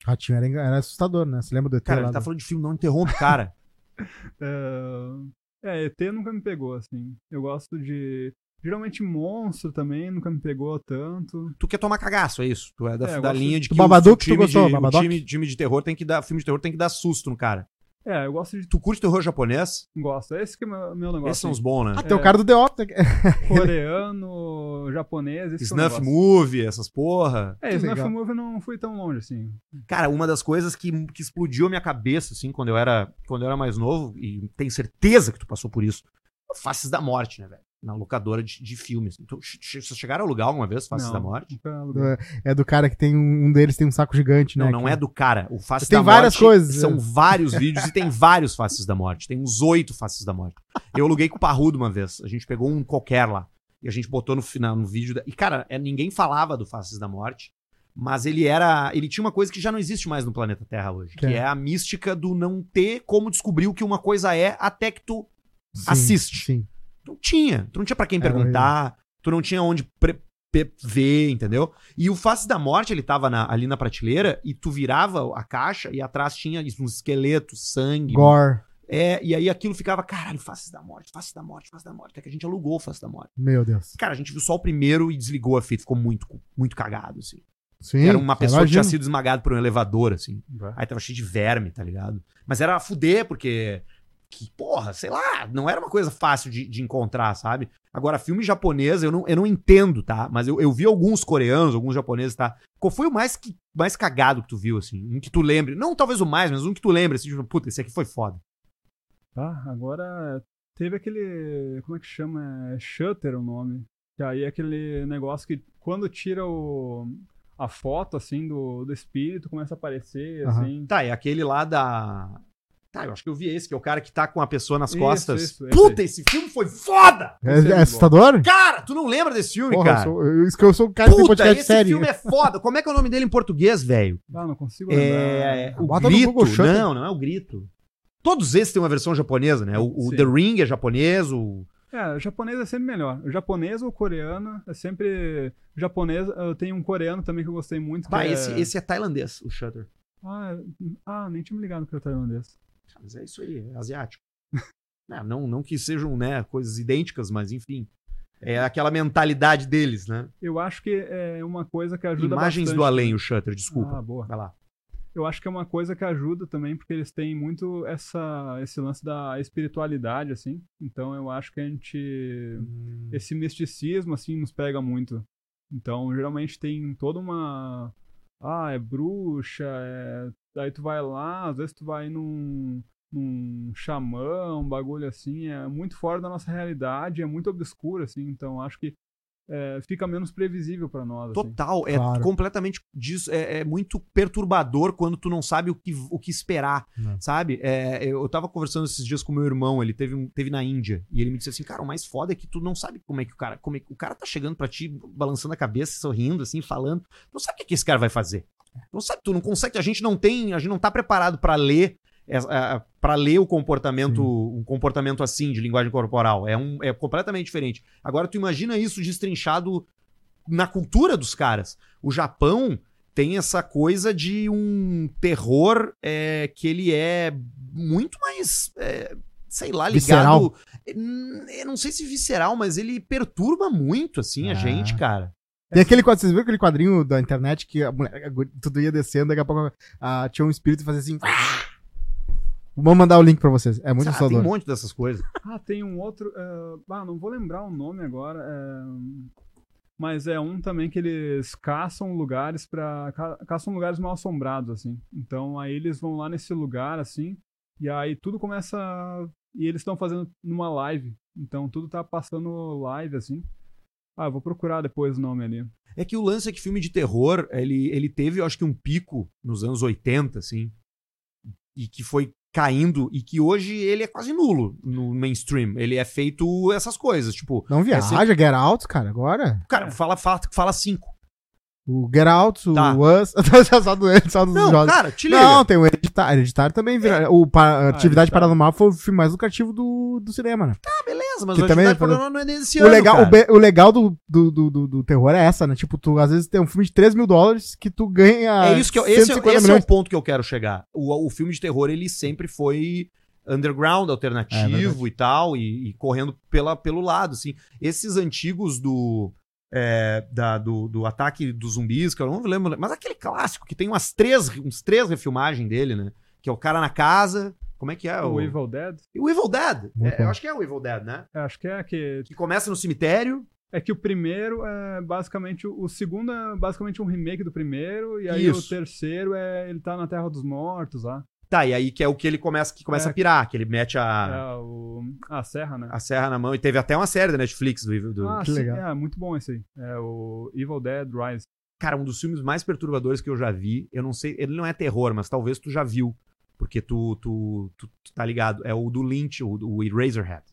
Speaker 2: Ratinho era, era assustador, né? Você lembra do ET
Speaker 1: Cara,
Speaker 2: lá
Speaker 1: ele tá
Speaker 2: do-
Speaker 1: falando de filme, não interrompe, cara. [laughs]
Speaker 3: É, é, ET nunca me pegou, assim. Eu gosto de. Geralmente monstro também nunca me pegou tanto.
Speaker 1: tu quer tomar cagaço, é isso? Tu é da,
Speaker 3: É,
Speaker 1: da linha de
Speaker 2: do
Speaker 1: que
Speaker 2: Babadook,
Speaker 1: o
Speaker 2: tu
Speaker 1: time,
Speaker 2: gostou,
Speaker 1: de, o time, time de terror tem que dar, filme de terror tem que dar susto no cara.
Speaker 3: É, eu gosto de.
Speaker 1: Tu curte terror japonês?
Speaker 3: Gosto. Esse que é o meu, meu negócio.
Speaker 1: Esses são os bons, né?
Speaker 2: Ah, tem o cara do The Office. [laughs]
Speaker 3: Coreano, japonês. Esse é
Speaker 1: Snuff
Speaker 3: negócio.
Speaker 1: Movie, essas porra.
Speaker 3: É,
Speaker 2: Que
Speaker 3: Snuff
Speaker 2: legal.
Speaker 3: Movie eu não fui tão longe assim.
Speaker 1: Cara, uma das coisas que, que explodiu a minha cabeça, assim, quando eu era, quando eu era mais novo, e tenho certeza que tu passou por isso, é Faces da Morte, né, velho? Na locadora de, de filmes. Então, vocês chegaram a alugar alguma vez Faces
Speaker 3: Não,
Speaker 1: da Morte?
Speaker 3: aluguei.
Speaker 2: É do cara que tem um, um deles tem um saco gigante, né?
Speaker 1: Não, não é do cara. O Faces
Speaker 2: Tem
Speaker 1: da
Speaker 2: várias
Speaker 1: Morte
Speaker 2: coisas,
Speaker 1: são
Speaker 2: é.
Speaker 1: vários [laughs] vídeos e tem vários Faces da Morte. Tem uns oito Faces da Morte. Eu aluguei com o Parrudo uma vez. A gente pegou um qualquer lá. E a gente botou no final, no vídeo. da- E, cara, é, ninguém falava do Faces da Morte. Mas ele era. Ele tinha uma coisa que já não existe mais no planeta Terra hoje.
Speaker 2: Que
Speaker 1: Que
Speaker 2: é?
Speaker 1: é a mística do não ter como descobrir o que uma coisa é até que tu
Speaker 2: Sim,
Speaker 1: assiste.
Speaker 2: Sim.
Speaker 1: Não tinha. Tu não tinha pra quem
Speaker 2: Era
Speaker 1: perguntar, tu não tinha onde ver, entendeu? E o Face da Morte, ele tava na- ali na prateleira e tu virava a caixa e atrás tinha isso, uns esqueletos, sangue.
Speaker 2: Gore.
Speaker 1: É, e aí aquilo ficava, caralho, Face da Morte, Face da Morte, Face da Morte. Até que a gente alugou o Face da Morte.
Speaker 2: Meu Deus.
Speaker 1: Cara, a gente viu só o primeiro e desligou a fita, ficou muito, muito cagado, assim.
Speaker 2: Sim.
Speaker 1: Era uma pessoa que
Speaker 2: imagino.
Speaker 1: tinha sido esmagada por um elevador, assim. Aí tava cheio de verme, tá ligado? Mas era a fuder, porque. Que, porra, sei lá, não era uma coisa fácil de, de encontrar, sabe? Agora, filme japonês, eu não, eu não entendo, tá? Mas eu, eu vi alguns coreanos, alguns japoneses, tá? Qual foi o mais, que, mais cagado que tu viu, assim? Um que tu lembre. Não talvez o mais, mas um que tu lembre, assim, tipo, puta, esse aqui foi foda.
Speaker 3: Tá, agora teve aquele. Como é que chama? É Shutter o nome. Que aí é aquele negócio que quando tira o, a foto, assim, do, do espírito, começa a aparecer,
Speaker 2: Aham.
Speaker 3: assim.
Speaker 1: Tá, é aquele lá da. Tá, eu acho que eu vi esse, que é o cara que tá com a pessoa nas
Speaker 3: Isso,
Speaker 1: costas.
Speaker 3: isso, esse
Speaker 1: Puta,
Speaker 3: aí.
Speaker 1: esse filme foi foda!
Speaker 2: É,
Speaker 3: é
Speaker 2: é assustador?
Speaker 1: Cara, tu não lembra desse filme,
Speaker 2: Porra, eu
Speaker 1: cara?
Speaker 2: sou, eu, isso que eu sou o cara que tem
Speaker 1: Puta, esse
Speaker 2: sério.
Speaker 1: filme é foda. Como é que é o nome dele em português, velho?
Speaker 3: Ah, não consigo
Speaker 1: É,
Speaker 3: lembrar.
Speaker 1: o
Speaker 2: Bota
Speaker 1: grito.
Speaker 2: Google.
Speaker 1: Não, não é o grito. Todos esses têm uma versão japonesa, né? O, o. The Ring é japonês, o.
Speaker 3: É, o japonês é sempre melhor. O japonês ou o coreano é sempre. O japonês, eu tenho um coreano também que eu gostei muito. Que
Speaker 1: Bah,
Speaker 3: é...
Speaker 1: esse, esse é tailandês, o Shutter.
Speaker 3: Ah, ah, nem tinha me ligado que era tailandês.
Speaker 1: Mas é isso aí, é asiático. É, [laughs] não, não que sejam, né, coisas idênticas, mas enfim. É aquela mentalidade deles, né?
Speaker 3: Eu acho que é uma coisa que ajuda
Speaker 1: Imagens
Speaker 3: bastante.
Speaker 1: do além, o Shutter, desculpa.
Speaker 3: Ah, boa.
Speaker 1: Vai lá.
Speaker 3: Eu acho que é uma coisa que ajuda também, porque eles têm muito essa, esse lance da espiritualidade, assim. Então eu acho que a gente. Esse misticismo, assim, nos pega muito. Então, geralmente tem toda uma. Ah, é bruxa, é. Aí tu vai lá, às vezes tu vai num. num xamã, um bagulho assim, é muito fora da nossa realidade, é muito obscuro, assim. Então acho que é, fica menos previsível pra nós. assim.
Speaker 1: Total, é
Speaker 2: Claro.
Speaker 1: completamente disso. É, é muito perturbador quando tu não sabe o que, o que esperar,
Speaker 2: Não.
Speaker 1: sabe? É, eu tava conversando esses dias com meu irmão, ele teve, teve na Índia, e ele me disse assim, cara, o mais foda é que tu não sabe como é que o cara, como é que o cara tá chegando pra ti, balançando a cabeça, sorrindo, assim, falando, não sabe o que, que esse cara vai fazer. Não sabe, tu não consegue, a gente não tem, a gente não tá preparado pra ler para ler o comportamento, um comportamento assim de linguagem corporal. É, um, é completamente diferente. Agora, tu imagina isso destrinchado na cultura dos caras. O Japão tem essa coisa de um terror é, que ele é muito mais. é, sei lá, ligado. Eu não sei se visceral, mas ele perturba muito, assim, a
Speaker 2: Ah.
Speaker 1: gente, cara.
Speaker 2: Tem aquele quadrinho, vocês viram aquele quadrinho da internet que a mulher, a tudo ia descendo, daqui a pouco ah, tinha um espírito e fazia assim. Vamos mandar o link pra vocês. É muito
Speaker 1: Ah, tem um
Speaker 2: assustador.
Speaker 1: monte dessas coisas.
Speaker 3: Ah, tem um outro. é, ah, não vou lembrar o nome agora. é, mas é um também que eles caçam lugares para caçam lugares mal assombrados assim. Então aí eles vão lá nesse lugar assim e aí tudo começa a- e eles estão fazendo numa live. Então tudo tá passando live assim. Ah, eu vou procurar depois o nome ali.
Speaker 1: É que o lance é que filme de terror, ele, ele teve, eu acho que um pico nos anos 80, assim, e que foi caindo, e que hoje ele é quase nulo no mainstream. Ele é feito essas coisas, tipo,
Speaker 2: Não viaja, Get Out, cara, agora.
Speaker 1: cara,
Speaker 3: É.
Speaker 1: fala, fala, fala cinco.
Speaker 2: O Get Out, o
Speaker 1: Tá.
Speaker 2: Us. [laughs] só, do, só dos
Speaker 1: Não,
Speaker 2: jogos.
Speaker 1: cara, te liga.
Speaker 2: Não, tem o Hereditário. Hereditário também vira. O pa- Atividade
Speaker 3: Hereditário.
Speaker 2: Paranormal foi o filme mais lucrativo do, do cinema, né?
Speaker 1: Ah, beleza, mas
Speaker 2: que
Speaker 1: o
Speaker 2: também
Speaker 1: Paranormal não é desse
Speaker 2: O
Speaker 1: ano,
Speaker 2: legal,
Speaker 1: cara.
Speaker 2: o, be- o legal do, do, do, do- terror é essa, né? Tipo, tu às vezes tem um filme de 3 mil dólares que tu ganha.
Speaker 1: É isso que eu, esse, é-
Speaker 2: 150
Speaker 1: esse é o ponto que eu quero chegar. O, o filme de terror, ele sempre foi underground,
Speaker 2: É,
Speaker 1: alternativo
Speaker 2: verdade.
Speaker 1: e tal, e, e correndo pela, pelo lado, assim. Esses antigos do, é, da- do, do ataque dos zumbis, que eu não lembro, mas aquele clássico que tem umas três, uns três refilmagens dele, né? Que é o cara na casa, Como é que é?
Speaker 3: O Evil Dead?
Speaker 1: O Evil Dead. É, eu acho que é o Evil Dead, né?
Speaker 3: É, acho que é que
Speaker 1: Que começa no cemitério.
Speaker 3: É que o primeiro é basicamente. O segundo é basicamente um remake do primeiro. E aí
Speaker 1: Isso.
Speaker 3: o terceiro é. Ele tá na Terra dos Mortos lá.
Speaker 1: Tá, e aí que é o que ele começa, que começa
Speaker 3: É.
Speaker 1: a pirar, que ele mete a,
Speaker 3: É o. A Serra, né?
Speaker 1: a serra na mão. E teve até uma série da Netflix do Evil do...
Speaker 3: ah,
Speaker 2: que
Speaker 3: sim.
Speaker 2: legal.
Speaker 3: É, muito bom esse aí. É o Evil Dead Rise.
Speaker 1: Cara, um dos filmes mais perturbadores que eu já vi. Eu não sei, ele não é terror, mas talvez tu já viu. Porque tu, tu, tu, tu tá ligado. É o do Lynch, o, o Eraserhead.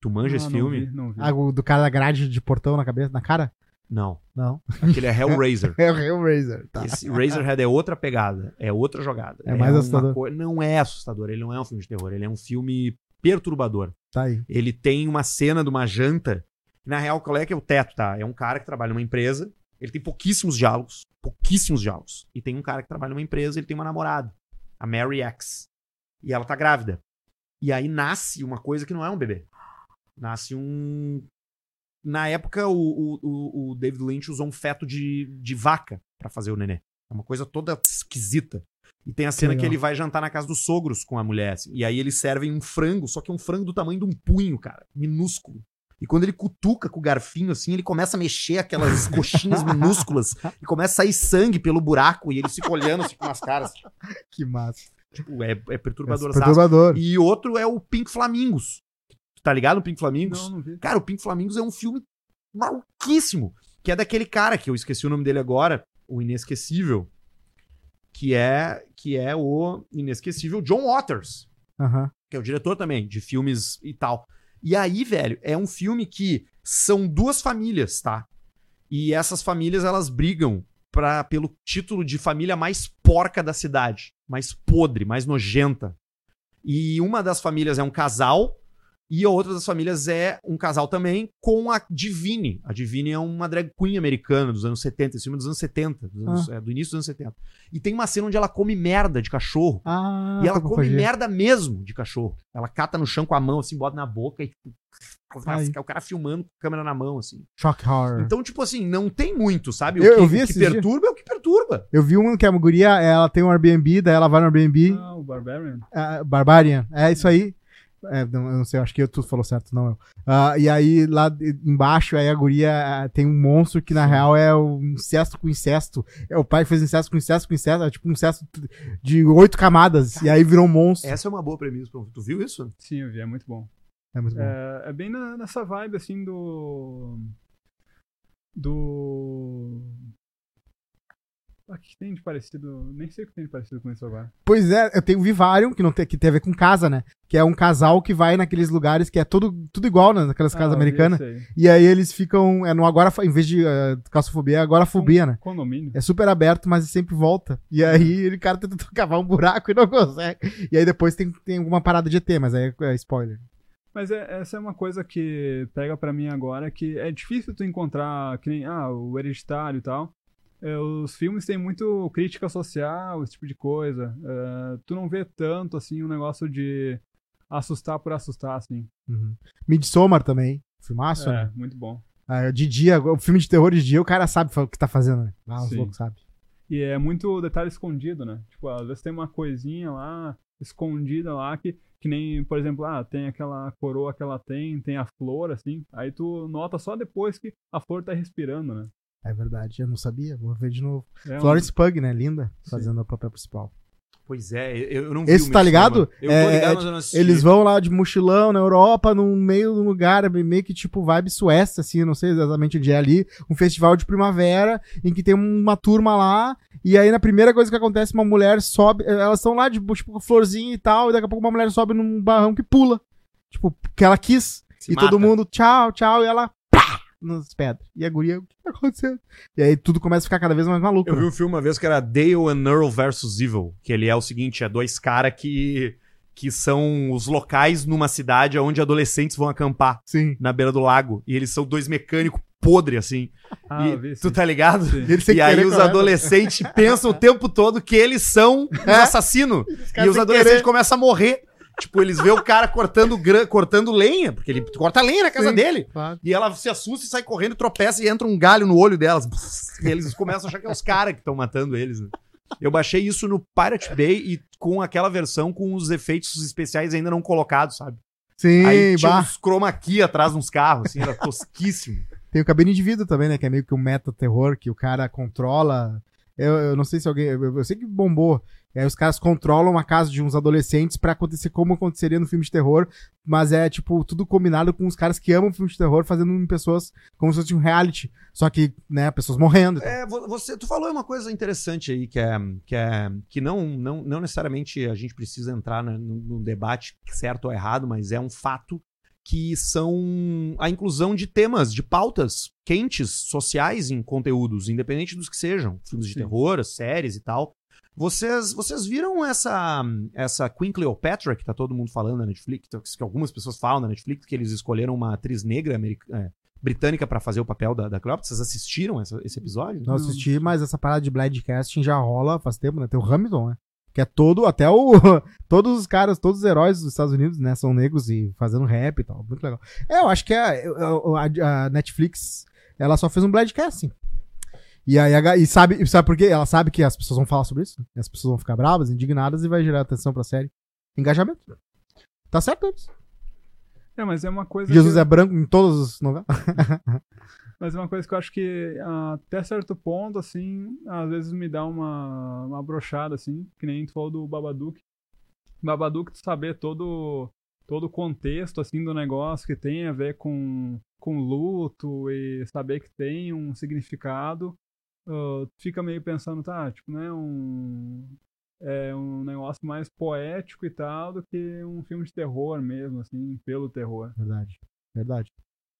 Speaker 1: Tu manja
Speaker 3: Ah,
Speaker 1: esse
Speaker 3: não
Speaker 1: filme?
Speaker 3: vi, não vi.
Speaker 2: Ah, o do cara da grade de portão na cabeça, na cara?
Speaker 1: Não.
Speaker 2: Não.
Speaker 1: Aquele é Hellraiser. [laughs]
Speaker 2: É o Hellraiser. Tá.
Speaker 1: Esse Razorhead é outra pegada, é outra jogada.
Speaker 2: É mais
Speaker 1: uma
Speaker 2: assustador.
Speaker 1: coi- Não é assustador, ele não é um filme de terror, ele é um filme perturbador.
Speaker 2: Tá aí.
Speaker 1: Ele tem uma cena de uma janta, na real, qual é que é o teto, tá? É um cara que trabalha numa empresa, ele tem pouquíssimos diálogos, pouquíssimos diálogos. E tem um cara que trabalha numa empresa, ele tem uma namorada, a Mary X. E ela tá grávida. E aí nasce uma coisa que não é um bebê. Nasce um. Na época, o, o, o- David Lynch usou um feto de, de vaca pra fazer o nenê. É uma coisa toda esquisita. E tem a cena que
Speaker 2: legal.
Speaker 1: ele vai jantar na casa dos sogros com a mulher. assim. e aí eles servem um frango, só que é um frango do tamanho de um punho, cara. Minúsculo. E quando ele cutuca com o garfinho, assim, ele começa a mexer aquelas [laughs] coxinhas minúsculas e começa a sair sangue pelo buraco e ele fica olhando assim com as caras.
Speaker 2: Que massa.
Speaker 1: Tipo, é, é perturbador.
Speaker 2: Perturbador.
Speaker 1: E outro é o Pink Flamingos. Tá ligado o Pink Flamingos?
Speaker 3: Não, não vi.
Speaker 1: Cara, o Pink Flamingos é um filme maluquíssimo. Que é daquele cara que eu esqueci o nome dele agora, o Inesquecível. Que é, que é o inesquecível John Waters,
Speaker 2: Aham.
Speaker 1: que é o diretor também de filmes e tal. E aí, velho, é um filme que são duas famílias, tá? E essas famílias elas brigam pra, pelo título de família mais porca da cidade, mais podre, mais nojenta. E uma das famílias é um casal e a outra das famílias é um casal também com a Divine. A Divine é uma drag queen americana dos anos 70, esse filme é dos anos 70, dos anos- é, do início dos anos 70. E tem uma cena onde ela come merda de cachorro.
Speaker 2: Ah,
Speaker 1: E ela come merda mesmo de cachorro. Ela cata no chão com a mão, assim, bota na boca e tipo,
Speaker 2: Ai.
Speaker 1: o cara filmando com a câmera na mão, assim.
Speaker 2: Shock horror.
Speaker 1: Então, tipo assim, não tem muito, sabe? O
Speaker 2: Eu-
Speaker 1: que,
Speaker 2: eu vi
Speaker 1: o que perturba é o que perturba.
Speaker 2: Eu vi um que a guria, ela tem um Airbnb, daí ela vai no Airbnb,
Speaker 3: Ah, o Barbarian.
Speaker 2: ah, Barbarian, é isso aí. É, não, eu não sei, acho que tu falou certo, não eu. Ah, e aí lá embaixo, aí a guria ah, tem um monstro que na real é o incesto com incesto. É o pai que fez incesto com incesto com incesto, é tipo um incesto de oito camadas, e aí virou um monstro.
Speaker 1: Essa é uma boa premissa. pra- Tu viu isso?
Speaker 3: Sim, eu vi, é muito bom.
Speaker 2: É muito bom.
Speaker 3: É, é bem na- nessa vibe, assim, do. Do. Ah, O que tem de parecido? Nem sei o que tem de parecido com isso agora.
Speaker 2: Pois é, eu tenho o Vivarium, que, não tem, que tem a ver com casa, né? Que é um casal que vai naqueles lugares que é tudo, tudo igual, né? Naquelas casas
Speaker 3: Ah, vi
Speaker 2: americanas. E aí eles ficam. É no agora, em vez de uh, calçofobia, é agorafobia, né?
Speaker 3: Condomínio.
Speaker 2: É super aberto, mas sempre volta. E aí ele cara tenta [laughs] cavar um buraco e não consegue. E aí depois tem, tem alguma parada de ET, mas aí é spoiler.
Speaker 3: Mas é- essa é uma coisa que pega pra mim agora, que é difícil tu encontrar, que nem, ah, o Hereditário e tal. É, os filmes têm muito crítica social, esse tipo de coisa. É, tu não vê tanto, assim, um negócio de assustar por assustar, assim.
Speaker 2: Uhum. Midsommar também. Filmaço,
Speaker 3: é,
Speaker 2: né?
Speaker 3: muito bom.
Speaker 2: Ah, de dia, o filme de terror de dia, o cara sabe o que tá fazendo, né? Ah, os loucos sabem.
Speaker 3: E é muito detalhe escondido, né? Tipo, às vezes tem uma coisinha lá, escondida lá, que, que nem, por exemplo, ah, tem aquela coroa que ela tem, tem a flor, assim. Aí tu nota só depois que a flor tá respirando, né?
Speaker 2: É verdade, eu não sabia, vou ver de novo.
Speaker 3: É um-
Speaker 2: Florence Pug, né? Linda,
Speaker 3: Sim.
Speaker 2: fazendo o papel principal.
Speaker 1: Pois é, eu, eu não vi
Speaker 2: Esse
Speaker 1: o
Speaker 2: tá ligado?
Speaker 1: Eu
Speaker 2: É,
Speaker 1: tô ligado,
Speaker 2: é,
Speaker 1: mas eu não assisti.
Speaker 2: Eles vão lá de mochilão na Europa, no meio do lugar, meio que tipo vibe Suécia, assim, não sei exatamente onde é ali, um festival de primavera, em que tem uma turma lá, e aí na primeira coisa que acontece, uma mulher sobe, elas estão lá de tipo com florzinha e tal, e daqui a pouco uma mulher sobe num barranco e pula. Tipo, que ela quis.
Speaker 1: Se
Speaker 2: e
Speaker 1: mata.
Speaker 2: todo mundo, tchau, tchau, e ela nas pedras. E a guria, o que tá acontecendo? E aí tudo começa a ficar cada vez mais maluco.
Speaker 1: Eu vi
Speaker 2: né?
Speaker 1: um filme uma vez que era Dale and Earl versus Evil, que ele é o seguinte, é dois caras que, que são os locais numa cidade onde adolescentes vão acampar
Speaker 2: Sim.
Speaker 1: na beira do lago, e eles são dois mecânicos podre assim.
Speaker 3: Ah,
Speaker 1: E
Speaker 3: vi,
Speaker 1: tu tá ligado?
Speaker 2: E,
Speaker 1: E aí os
Speaker 2: correr.
Speaker 1: adolescentes pensam o tempo todo que eles são os [laughs]
Speaker 2: É.
Speaker 1: assassinos.
Speaker 2: caras
Speaker 1: E os adolescentes
Speaker 2: querer.
Speaker 1: começam a morrer. Tipo, eles vê o cara cortando, gran- cortando lenha, porque ele corta lenha na casa
Speaker 2: Sim.
Speaker 1: dele.
Speaker 2: Claro.
Speaker 1: E ela se assusta e sai correndo, tropeça e entra um galho no olho delas. E eles começam a achar que é os caras que estão matando eles, né? Eu baixei isso no Pirate Bay e com aquela versão com os efeitos especiais ainda não colocados, sabe?
Speaker 2: Sim,
Speaker 1: Aí tinha
Speaker 2: bah.
Speaker 1: uns chroma key atrás nos carros, assim, era tosquíssimo.
Speaker 2: Tem o cabine de vidro também, né? Que é meio que um meta-terror que o cara controla. Eu, eu não sei se alguém. Eu, eu sei que bombou. É, os caras controlam a casa de uns adolescentes pra acontecer como aconteceria no filme de terror, mas é, tipo, tudo combinado com os caras que amam filme de terror, fazendo em pessoas como se fosse um reality. Só que, né, pessoas morrendo.
Speaker 1: É, vo- você, tu falou uma coisa interessante aí, que é que, é, que não, não, não necessariamente a gente precisa entrar no, no debate certo ou errado, mas é um fato que são a inclusão de temas, de pautas quentes, sociais em conteúdos, independente dos que sejam, filmes de
Speaker 3: Sim.
Speaker 1: terror, séries e tal. Vocês, vocês viram essa essa Queen Cleopatra que tá todo mundo falando na Netflix, que algumas pessoas falam na Netflix que eles escolheram uma atriz negra america- é, britânica pra fazer o papel da, da Cleopatra. Vocês assistiram essa- esse episódio?
Speaker 2: Não assisti, mas essa parada de blind casting já rola faz tempo, né? Tem o Hamilton, né? Que é todo, até o. [laughs] Todos os caras, todos os heróis dos Estados Unidos, né? São negros e fazendo rap e tal. Muito legal. É, eu acho que a, a- a Netflix, ela só fez um blind casting. E aí, e sabe, sabe por quê? Ela sabe que as pessoas vão falar sobre isso. As pessoas vão ficar bravas, indignadas e vai gerar atenção pra série. Engajamento. Tá certo eles.
Speaker 3: É, mas é uma coisa.
Speaker 2: Jesus
Speaker 3: que,
Speaker 2: é branco em todas as novelas. [laughs]
Speaker 3: Mas é uma coisa que eu acho que até certo ponto, assim, às vezes me dá uma, uma brochada, assim, que nem tu falou do Babadook. Babadook, tu saber todo todo o contexto, assim, do negócio que tem a ver com, com luto e saber que tem um significado, tu fica meio pensando, tá, tipo, né, um... É um negócio mais poético e tal do que um filme de terror mesmo, assim, pelo terror.
Speaker 2: Verdade. Verdade.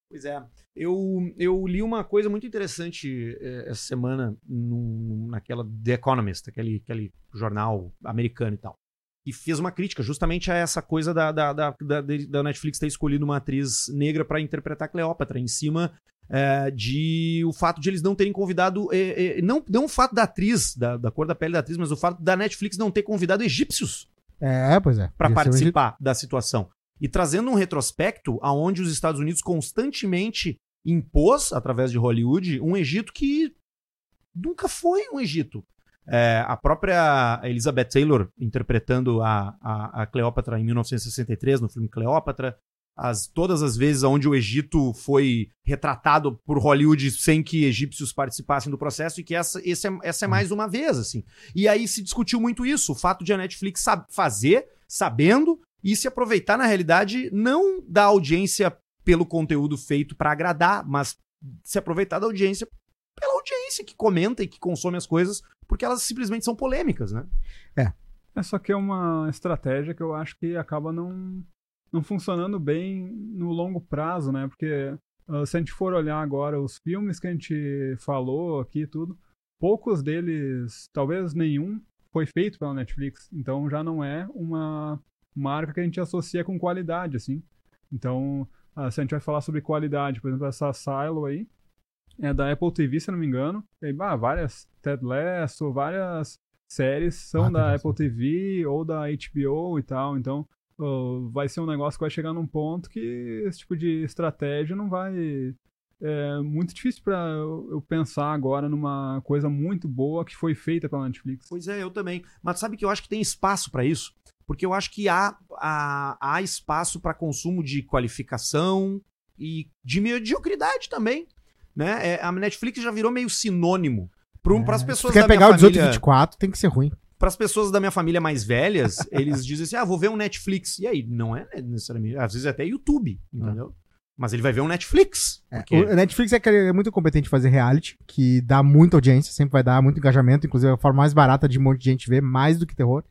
Speaker 1: Pois é. Eu, eu li uma coisa muito interessante eh, essa semana num- naquela The Economist, aquele, aquele jornal americano e tal. E fez uma crítica justamente a essa coisa da, da, da, da, da Netflix ter escolhido uma atriz negra para interpretar Cleópatra, em cima eh, de o fato de eles não terem convidado. eh, eh, não, não o fato da atriz, da, da cor da pele da atriz, mas o fato da Netflix não ter convidado egípcios
Speaker 2: É, pois é.
Speaker 1: para participar da situação. E trazendo um retrospecto aonde os Estados Unidos constantemente impôs, através de Hollywood, um Egito que nunca foi um Egito. É, a própria Elizabeth Taylor interpretando a, a, a Cleópatra em 1963, no filme Cleópatra, as, todas as vezes onde o Egito foi retratado por Hollywood sem que egípcios participassem do processo, e que essa, esse é, essa é mais uma vez, assim. E aí se discutiu muito isso, o fato de a Netflix sab- fazer, sabendo, e se aproveitar, na realidade, não da audiência pelo conteúdo feito pra agradar, mas se aproveitar da audiência pela audiência que comenta e que consome as coisas, porque elas simplesmente são polêmicas, né?
Speaker 3: É só que é uma estratégia que eu acho que acaba não, não funcionando bem no longo prazo, né? Porque ah, se a gente for olhar agora os filmes que a gente falou aqui e tudo, poucos deles, talvez nenhum, foi feito pela Netflix. Então já não é uma marca que a gente associa com qualidade, assim. Então, ah, se a gente vai falar sobre qualidade, por exemplo, essa Silo aí, é da Apple TV, se não me engano. Bah, várias Ted Lasso, várias séries são
Speaker 2: Ah,
Speaker 3: da Apple TV ou da HBO e tal. Então, vai ser um negócio que vai chegar num ponto que esse tipo de estratégia não vai. É muito difícil para eu pensar agora numa coisa muito boa que foi feita pela Netflix.
Speaker 1: Pois é, eu também. Mas sabe que eu acho que tem espaço pra isso? Porque eu acho que há, há, há espaço pra consumo de qualificação e de mediocridade também. Né? É, a Netflix já virou meio sinônimo. Para
Speaker 2: É,
Speaker 1: as
Speaker 2: se
Speaker 1: pessoas
Speaker 2: tu quer
Speaker 1: da minha
Speaker 2: pegar o 18 e
Speaker 1: família,
Speaker 2: 24, tem que ser ruim.
Speaker 1: Para as pessoas da minha família mais velhas, [laughs] eles dizem assim: "Ah, vou ver um Netflix". E aí, não é necessariamente, às vezes até YouTube, entendeu? Mas ele vai ver um Netflix.
Speaker 2: É,
Speaker 1: porque-
Speaker 2: o Netflix é, é muito competente em fazer reality, que dá muita audiência, sempre vai dar muito engajamento, inclusive é a forma mais barata de um monte de gente ver, mais do que terror.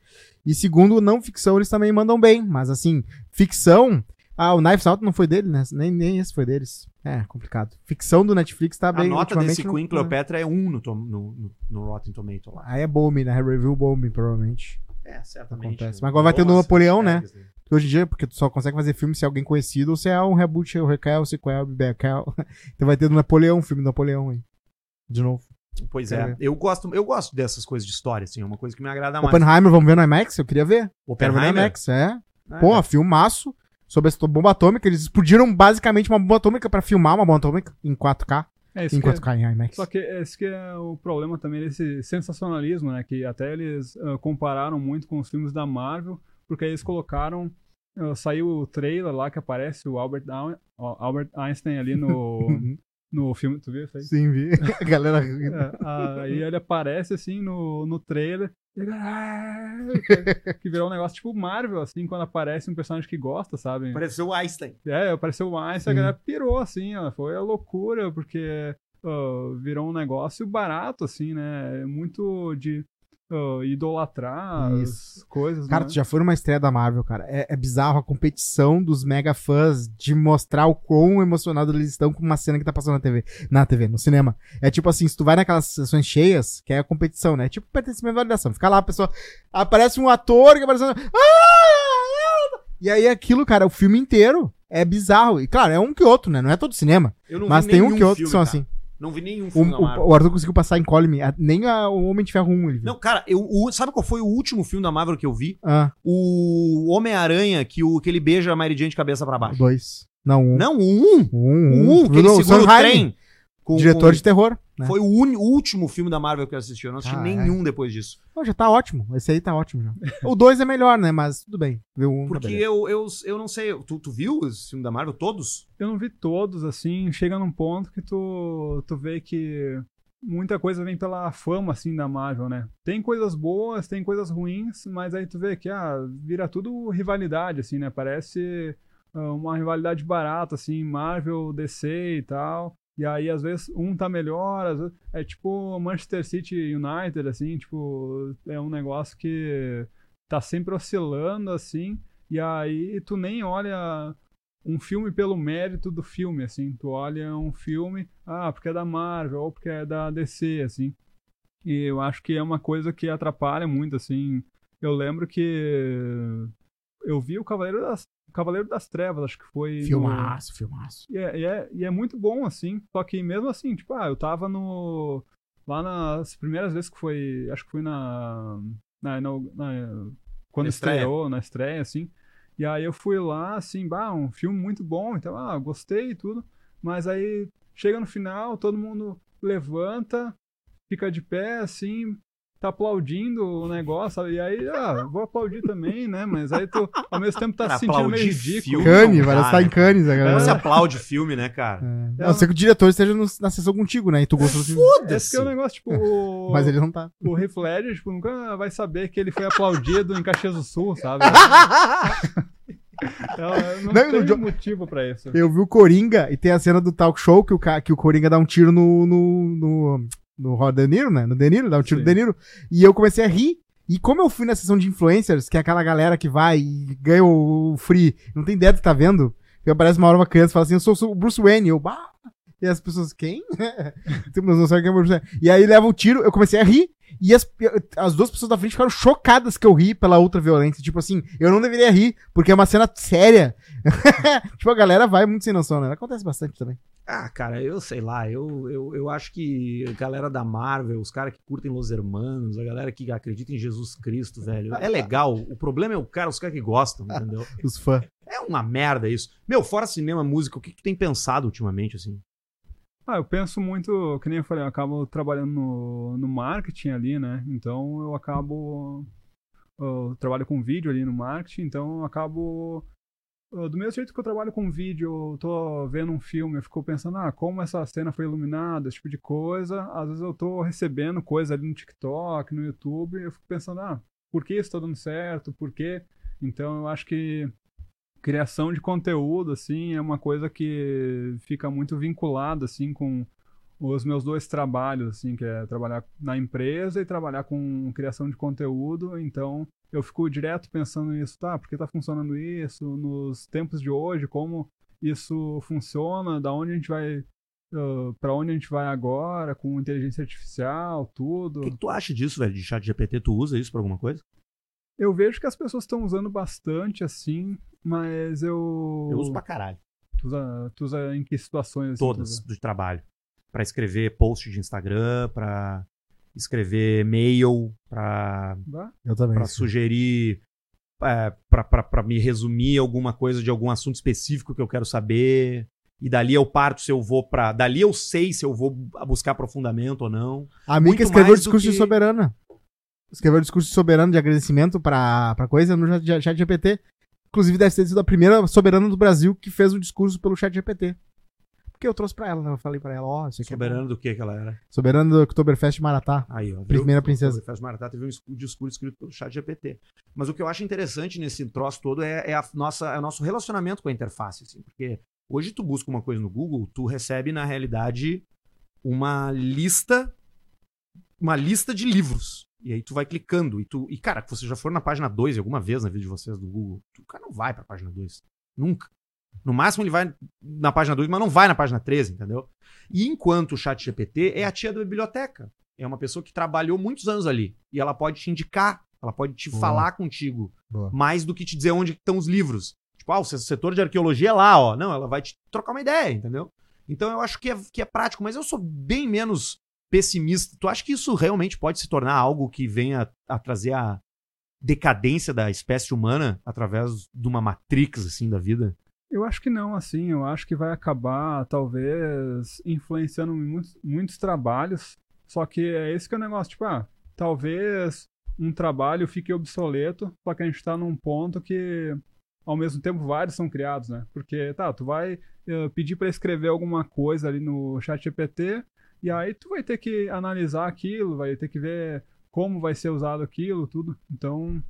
Speaker 2: E segundo, não ficção, eles também mandam bem, mas assim, ficção. Ah, o Knives Out não foi dele, né? Nem, nem esse foi deles. É, complicado. Ficção do Netflix tá
Speaker 1: a
Speaker 2: bem.
Speaker 1: nota
Speaker 2: ultimamente
Speaker 1: desse
Speaker 2: não-
Speaker 1: Queen Cleopatra é um no, no, no, no Rotten Tomato lá.
Speaker 2: Aí é Bombe, né? Review Bombe, provavelmente.
Speaker 1: É, certamente.
Speaker 2: Acontece. Mas agora vai ter no Napoleão, né? Porque hoje em dia, porque tu só consegue fazer filme se é alguém conhecido ou se é um reboot, o requel, o sequel, o bequel. [laughs] Então vai ter do Napoleão, filme do Napoleão aí. De novo.
Speaker 1: Pois é.
Speaker 2: ver.
Speaker 1: Eu gosto, eu gosto dessas coisas de história, assim. É uma coisa que me agrada mais.
Speaker 2: Oppenheimer, vamos ver no IMAX? Eu queria ver. Quero ver no
Speaker 1: Oppenheimer?
Speaker 2: IMAX, é.
Speaker 1: Ah,
Speaker 2: Pô, filmaço sobre essa bomba atômica. Eles explodiram basicamente uma bomba atômica pra filmar uma bomba atômica em 4K.
Speaker 3: É
Speaker 2: enquanto
Speaker 3: que,
Speaker 2: cai em IMAX.
Speaker 3: Só que esse que é o problema também desse sensacionalismo, né? Que até eles ah, compararam muito com os filmes da Marvel, porque aí eles colocaram. ah, saiu o trailer lá que aparece o Albert, Down- ó, Albert Einstein ali no, [laughs] no filme. Tu viu isso aí?
Speaker 2: Sim, vi. [laughs] A galera.
Speaker 3: É, aí ele aparece assim no, no trailer. e "Ah", que, [laughs] que virou um negócio tipo Marvel, assim, quando aparece um personagem que gosta, sabe?
Speaker 1: Pareceu o Einstein.
Speaker 3: É, apareceu o Einstein, a
Speaker 2: Sim.
Speaker 3: galera pirou, assim, ó, foi a loucura, porque ó, virou um negócio barato, assim, né? Muito de ó, idolatrar
Speaker 2: Isso.
Speaker 3: as coisas,
Speaker 2: Cara,
Speaker 3: né?
Speaker 2: tu já foi numa estreia da Marvel, cara. É, é bizarro a competição dos mega fãs de mostrar o quão emocionados eles estão com uma cena que tá passando na TV. Na TV, no cinema. É tipo assim, se tu vai naquelas sessões cheias, que é a competição, né? É tipo pertencimento e validação. Fica lá, a pessoa. Aparece um ator que aparece. Ah! E aí aquilo, cara, o filme inteiro é bizarro. E claro, é um que outro, né? Não é todo cinema.
Speaker 1: Eu não
Speaker 2: Mas
Speaker 1: vi
Speaker 2: tem um que outro que
Speaker 1: filme,
Speaker 2: são
Speaker 1: cara.
Speaker 2: assim.
Speaker 1: Não vi nenhum
Speaker 2: O,
Speaker 1: filme da Marvel.
Speaker 2: o, o Arthur conseguiu passar em Colme. Nem a- o Homem de Ferro 1 ele viu.
Speaker 1: Não, cara, eu, o- sabe qual foi o último filme da Marvel que eu vi?
Speaker 2: Ah,
Speaker 1: O Homem-Aranha, que, o, que ele beija a Mary Jane de cabeça pra baixo.
Speaker 2: dois. Não, um.
Speaker 1: Não, o um.
Speaker 2: Um,
Speaker 1: O um, que ele segura o trem. Com-
Speaker 2: diretor
Speaker 1: com-
Speaker 2: de terror. Né?
Speaker 1: Foi o, uni- o último filme da Marvel que eu assisti. Eu não assisti
Speaker 2: Ah,
Speaker 1: nenhum depois disso.
Speaker 2: Pô, já tá ótimo. Esse aí tá ótimo já. o dois é melhor, né? Mas tudo bem. Viu um, tá
Speaker 1: Porque
Speaker 2: beleza.
Speaker 1: eu, eu, eu não sei. Tu, tu viu esse filme da Marvel? Todos?
Speaker 3: Eu não vi todos, assim, chega num ponto que tu, tu vê que muita coisa vem pela fama, assim, da Marvel, né? Tem coisas boas, tem coisas ruins, mas aí tu vê que, ah, vira tudo rivalidade, assim, né? Parece ah, uma rivalidade barata, assim, Marvel, DC e tal. E aí, às vezes, um tá melhor, às vezes... É tipo Manchester City United, assim, tipo... É um negócio que tá sempre oscilando, assim, e aí tu nem olha um filme pelo mérito do filme, assim. Tu olha um filme, ah, porque é da Marvel, ou porque é da DC, assim. E eu acho que é uma coisa que atrapalha muito, assim. Eu lembro que eu vi o Cavaleiro das, Cavaleiro das Trevas, acho que foi. no-
Speaker 2: Filmaço, filmaço.
Speaker 3: e é, e, é, e é muito bom, assim. Só que mesmo assim, tipo, ah, eu tava no. Lá nas primeiras vezes que foi. Acho que foi na. na, na- na- quando
Speaker 1: Na
Speaker 3: estreou, na estreia, assim. E aí eu fui lá, assim, bah, um filme muito bom, então, ah, gostei e tudo. Mas aí chega no final, todo mundo levanta, fica de pé, assim, tá aplaudindo o negócio? E aí, ah, vou aplaudir também, né? Mas aí tu, ao mesmo tempo, tá
Speaker 1: Cara,
Speaker 3: se sentindo meio ridículo.
Speaker 1: filme.
Speaker 2: Cane,
Speaker 1: dá,
Speaker 2: que tá
Speaker 1: né,
Speaker 2: em Cannes a galera.
Speaker 1: se aplaude filme, né, cara?
Speaker 2: É. A não ser que o diretor esteja no- na sessão contigo, né? E tu gostou do filme.
Speaker 3: Esse que é o negócio, tipo, o, [laughs]
Speaker 2: Mas ele não tá.
Speaker 3: o Heath Ledger, tipo, nunca vai saber que ele foi aplaudido em Caxias do Sul, sabe? [laughs] É, não,
Speaker 2: Não,
Speaker 3: tem
Speaker 2: Jo-
Speaker 3: motivo pra isso.
Speaker 2: Eu vi o Coringa e tem a cena do talk show que o, ca- que o Coringa dá um tiro no. no, no, no Rod De Niro, né? No De Niro, dá um tiro
Speaker 3: Sim.
Speaker 2: no De Niro. E eu comecei a rir. E como eu fui na sessão de influencers, que é aquela galera que vai e ganha o free, não tem ideia do que tá vendo. E aparece uma hora uma criança e fala assim: Eu sou o Bruce Wayne. Eu, bah. E as pessoas, quem? [laughs] tipo, nós não sabemos quem é o Bruce Wayne. E aí leva o tiro, eu comecei a rir. E as, as duas pessoas da frente ficaram chocadas que eu ri pela outra violência. Tipo assim, eu não deveria rir, porque é uma cena séria. [laughs] tipo, a galera vai muito sem noção, né? Acontece bastante também.
Speaker 1: Ah, cara, eu sei lá, eu, eu, eu acho que a galera da Marvel, os caras que curtem Los Hermanos, a galera que acredita em Jesus Cristo, velho, é legal. O problema é o cara, os caras que gostam, entendeu? [laughs]
Speaker 2: Os fãs.
Speaker 1: É uma merda isso. Meu, fora cinema, música, o que, que tem pensado ultimamente, assim?
Speaker 3: Ah, eu penso muito, que nem eu falei, eu acabo trabalhando no, no marketing ali, né? Então eu acabo. Eu trabalho com vídeo ali no marketing, então eu acabo. Do mesmo jeito que eu trabalho com vídeo, eu tô vendo um filme, eu fico pensando, ah, como essa cena foi iluminada, esse tipo de coisa. Às vezes eu tô recebendo coisa ali no TikTok, no YouTube, eu fico pensando, ah, por que isso tá dando certo? Por quê? Então eu acho que criação de conteúdo, assim, é uma coisa que fica muito vinculada, assim, com os meus dois trabalhos, assim, que é trabalhar na empresa e trabalhar com criação de conteúdo. Então, eu fico direto pensando nisso, tá? Por que tá funcionando isso? Nos tempos de hoje, como isso funciona? Da onde a gente vai... para onde a gente vai agora com inteligência artificial, tudo.
Speaker 1: O que, que tu acha disso, velho, de chat GPT? Tu usa isso pra alguma coisa?
Speaker 3: Eu vejo que as pessoas estão usando bastante, assim, mas eu...
Speaker 1: Eu uso pra caralho.
Speaker 3: Tu usa, tu usa em que situações? assim,
Speaker 1: Todas do trabalho. Pra escrever post de Instagram, pra escrever mail, pra
Speaker 3: Bah,
Speaker 2: Eu também.
Speaker 1: Pra sugerir, é, pra pra- pra me resumir alguma coisa de algum assunto específico que eu quero saber. E dali eu parto se eu vou pra. Dali eu sei se eu vou buscar aprofundamento ou não.
Speaker 2: A
Speaker 1: Muito
Speaker 2: Mika escreveu o discurso
Speaker 1: que-
Speaker 2: de soberana. Escreveu o discurso soberano de agradecimento pra, pra coisa no chat, chat GPT. Inclusive, deve ter sido a primeira soberana do Brasil que fez o discurso pelo chat GPT. Porque eu trouxe pra ela, né? Eu falei pra ela, ó, isso aqui é
Speaker 1: Soberano do que que ela era?
Speaker 2: Soberano do Oktoberfest Maratá.
Speaker 1: Aí, ó.
Speaker 2: Primeira princesa.
Speaker 1: O Faz Maratá teve um discurso escrito pelo chat GPT. Mas o que eu acho interessante nesse troço todo é, é a nossa, é o nosso relacionamento com a interface, assim, porque hoje tu busca uma coisa no Google, tu recebe, na realidade, uma lista uma lista de livros. E aí tu vai clicando e tu. E, cara, se você já for na página 2 alguma vez na vida de vocês do Google, tu, o cara não vai pra página 2. Nunca. No máximo ele vai na página 2, mas não vai na página 13, entendeu? E enquanto o chat GPT é a tia da biblioteca. É uma pessoa que trabalhou muitos anos ali. E ela pode te indicar, ela pode te
Speaker 2: Boa.
Speaker 1: falar contigo.
Speaker 2: Boa.
Speaker 1: Mais do que te dizer onde estão os livros. Tipo, ah, o setor de arqueologia é lá, ó. Não, ela vai te trocar uma ideia, entendeu? Então eu acho que é, que é prático, mas eu sou bem menos pessimista. Tu acha que isso realmente pode se tornar algo que venha a trazer a decadência da espécie humana através de uma matrix, assim, da vida?
Speaker 3: Eu acho que não, assim, eu acho que vai acabar, talvez, influenciando muitos, muitos trabalhos, só que é esse que é o negócio, tipo, ah, talvez um trabalho fique obsoleto, só que a gente tá num ponto que, ao mesmo tempo, vários são criados, né? Porque, tá, tu vai eh, pedir para escrever alguma coisa ali no chat GPT, e aí tu vai ter que analisar aquilo, vai ter que ver como vai ser usado aquilo, tudo. Então,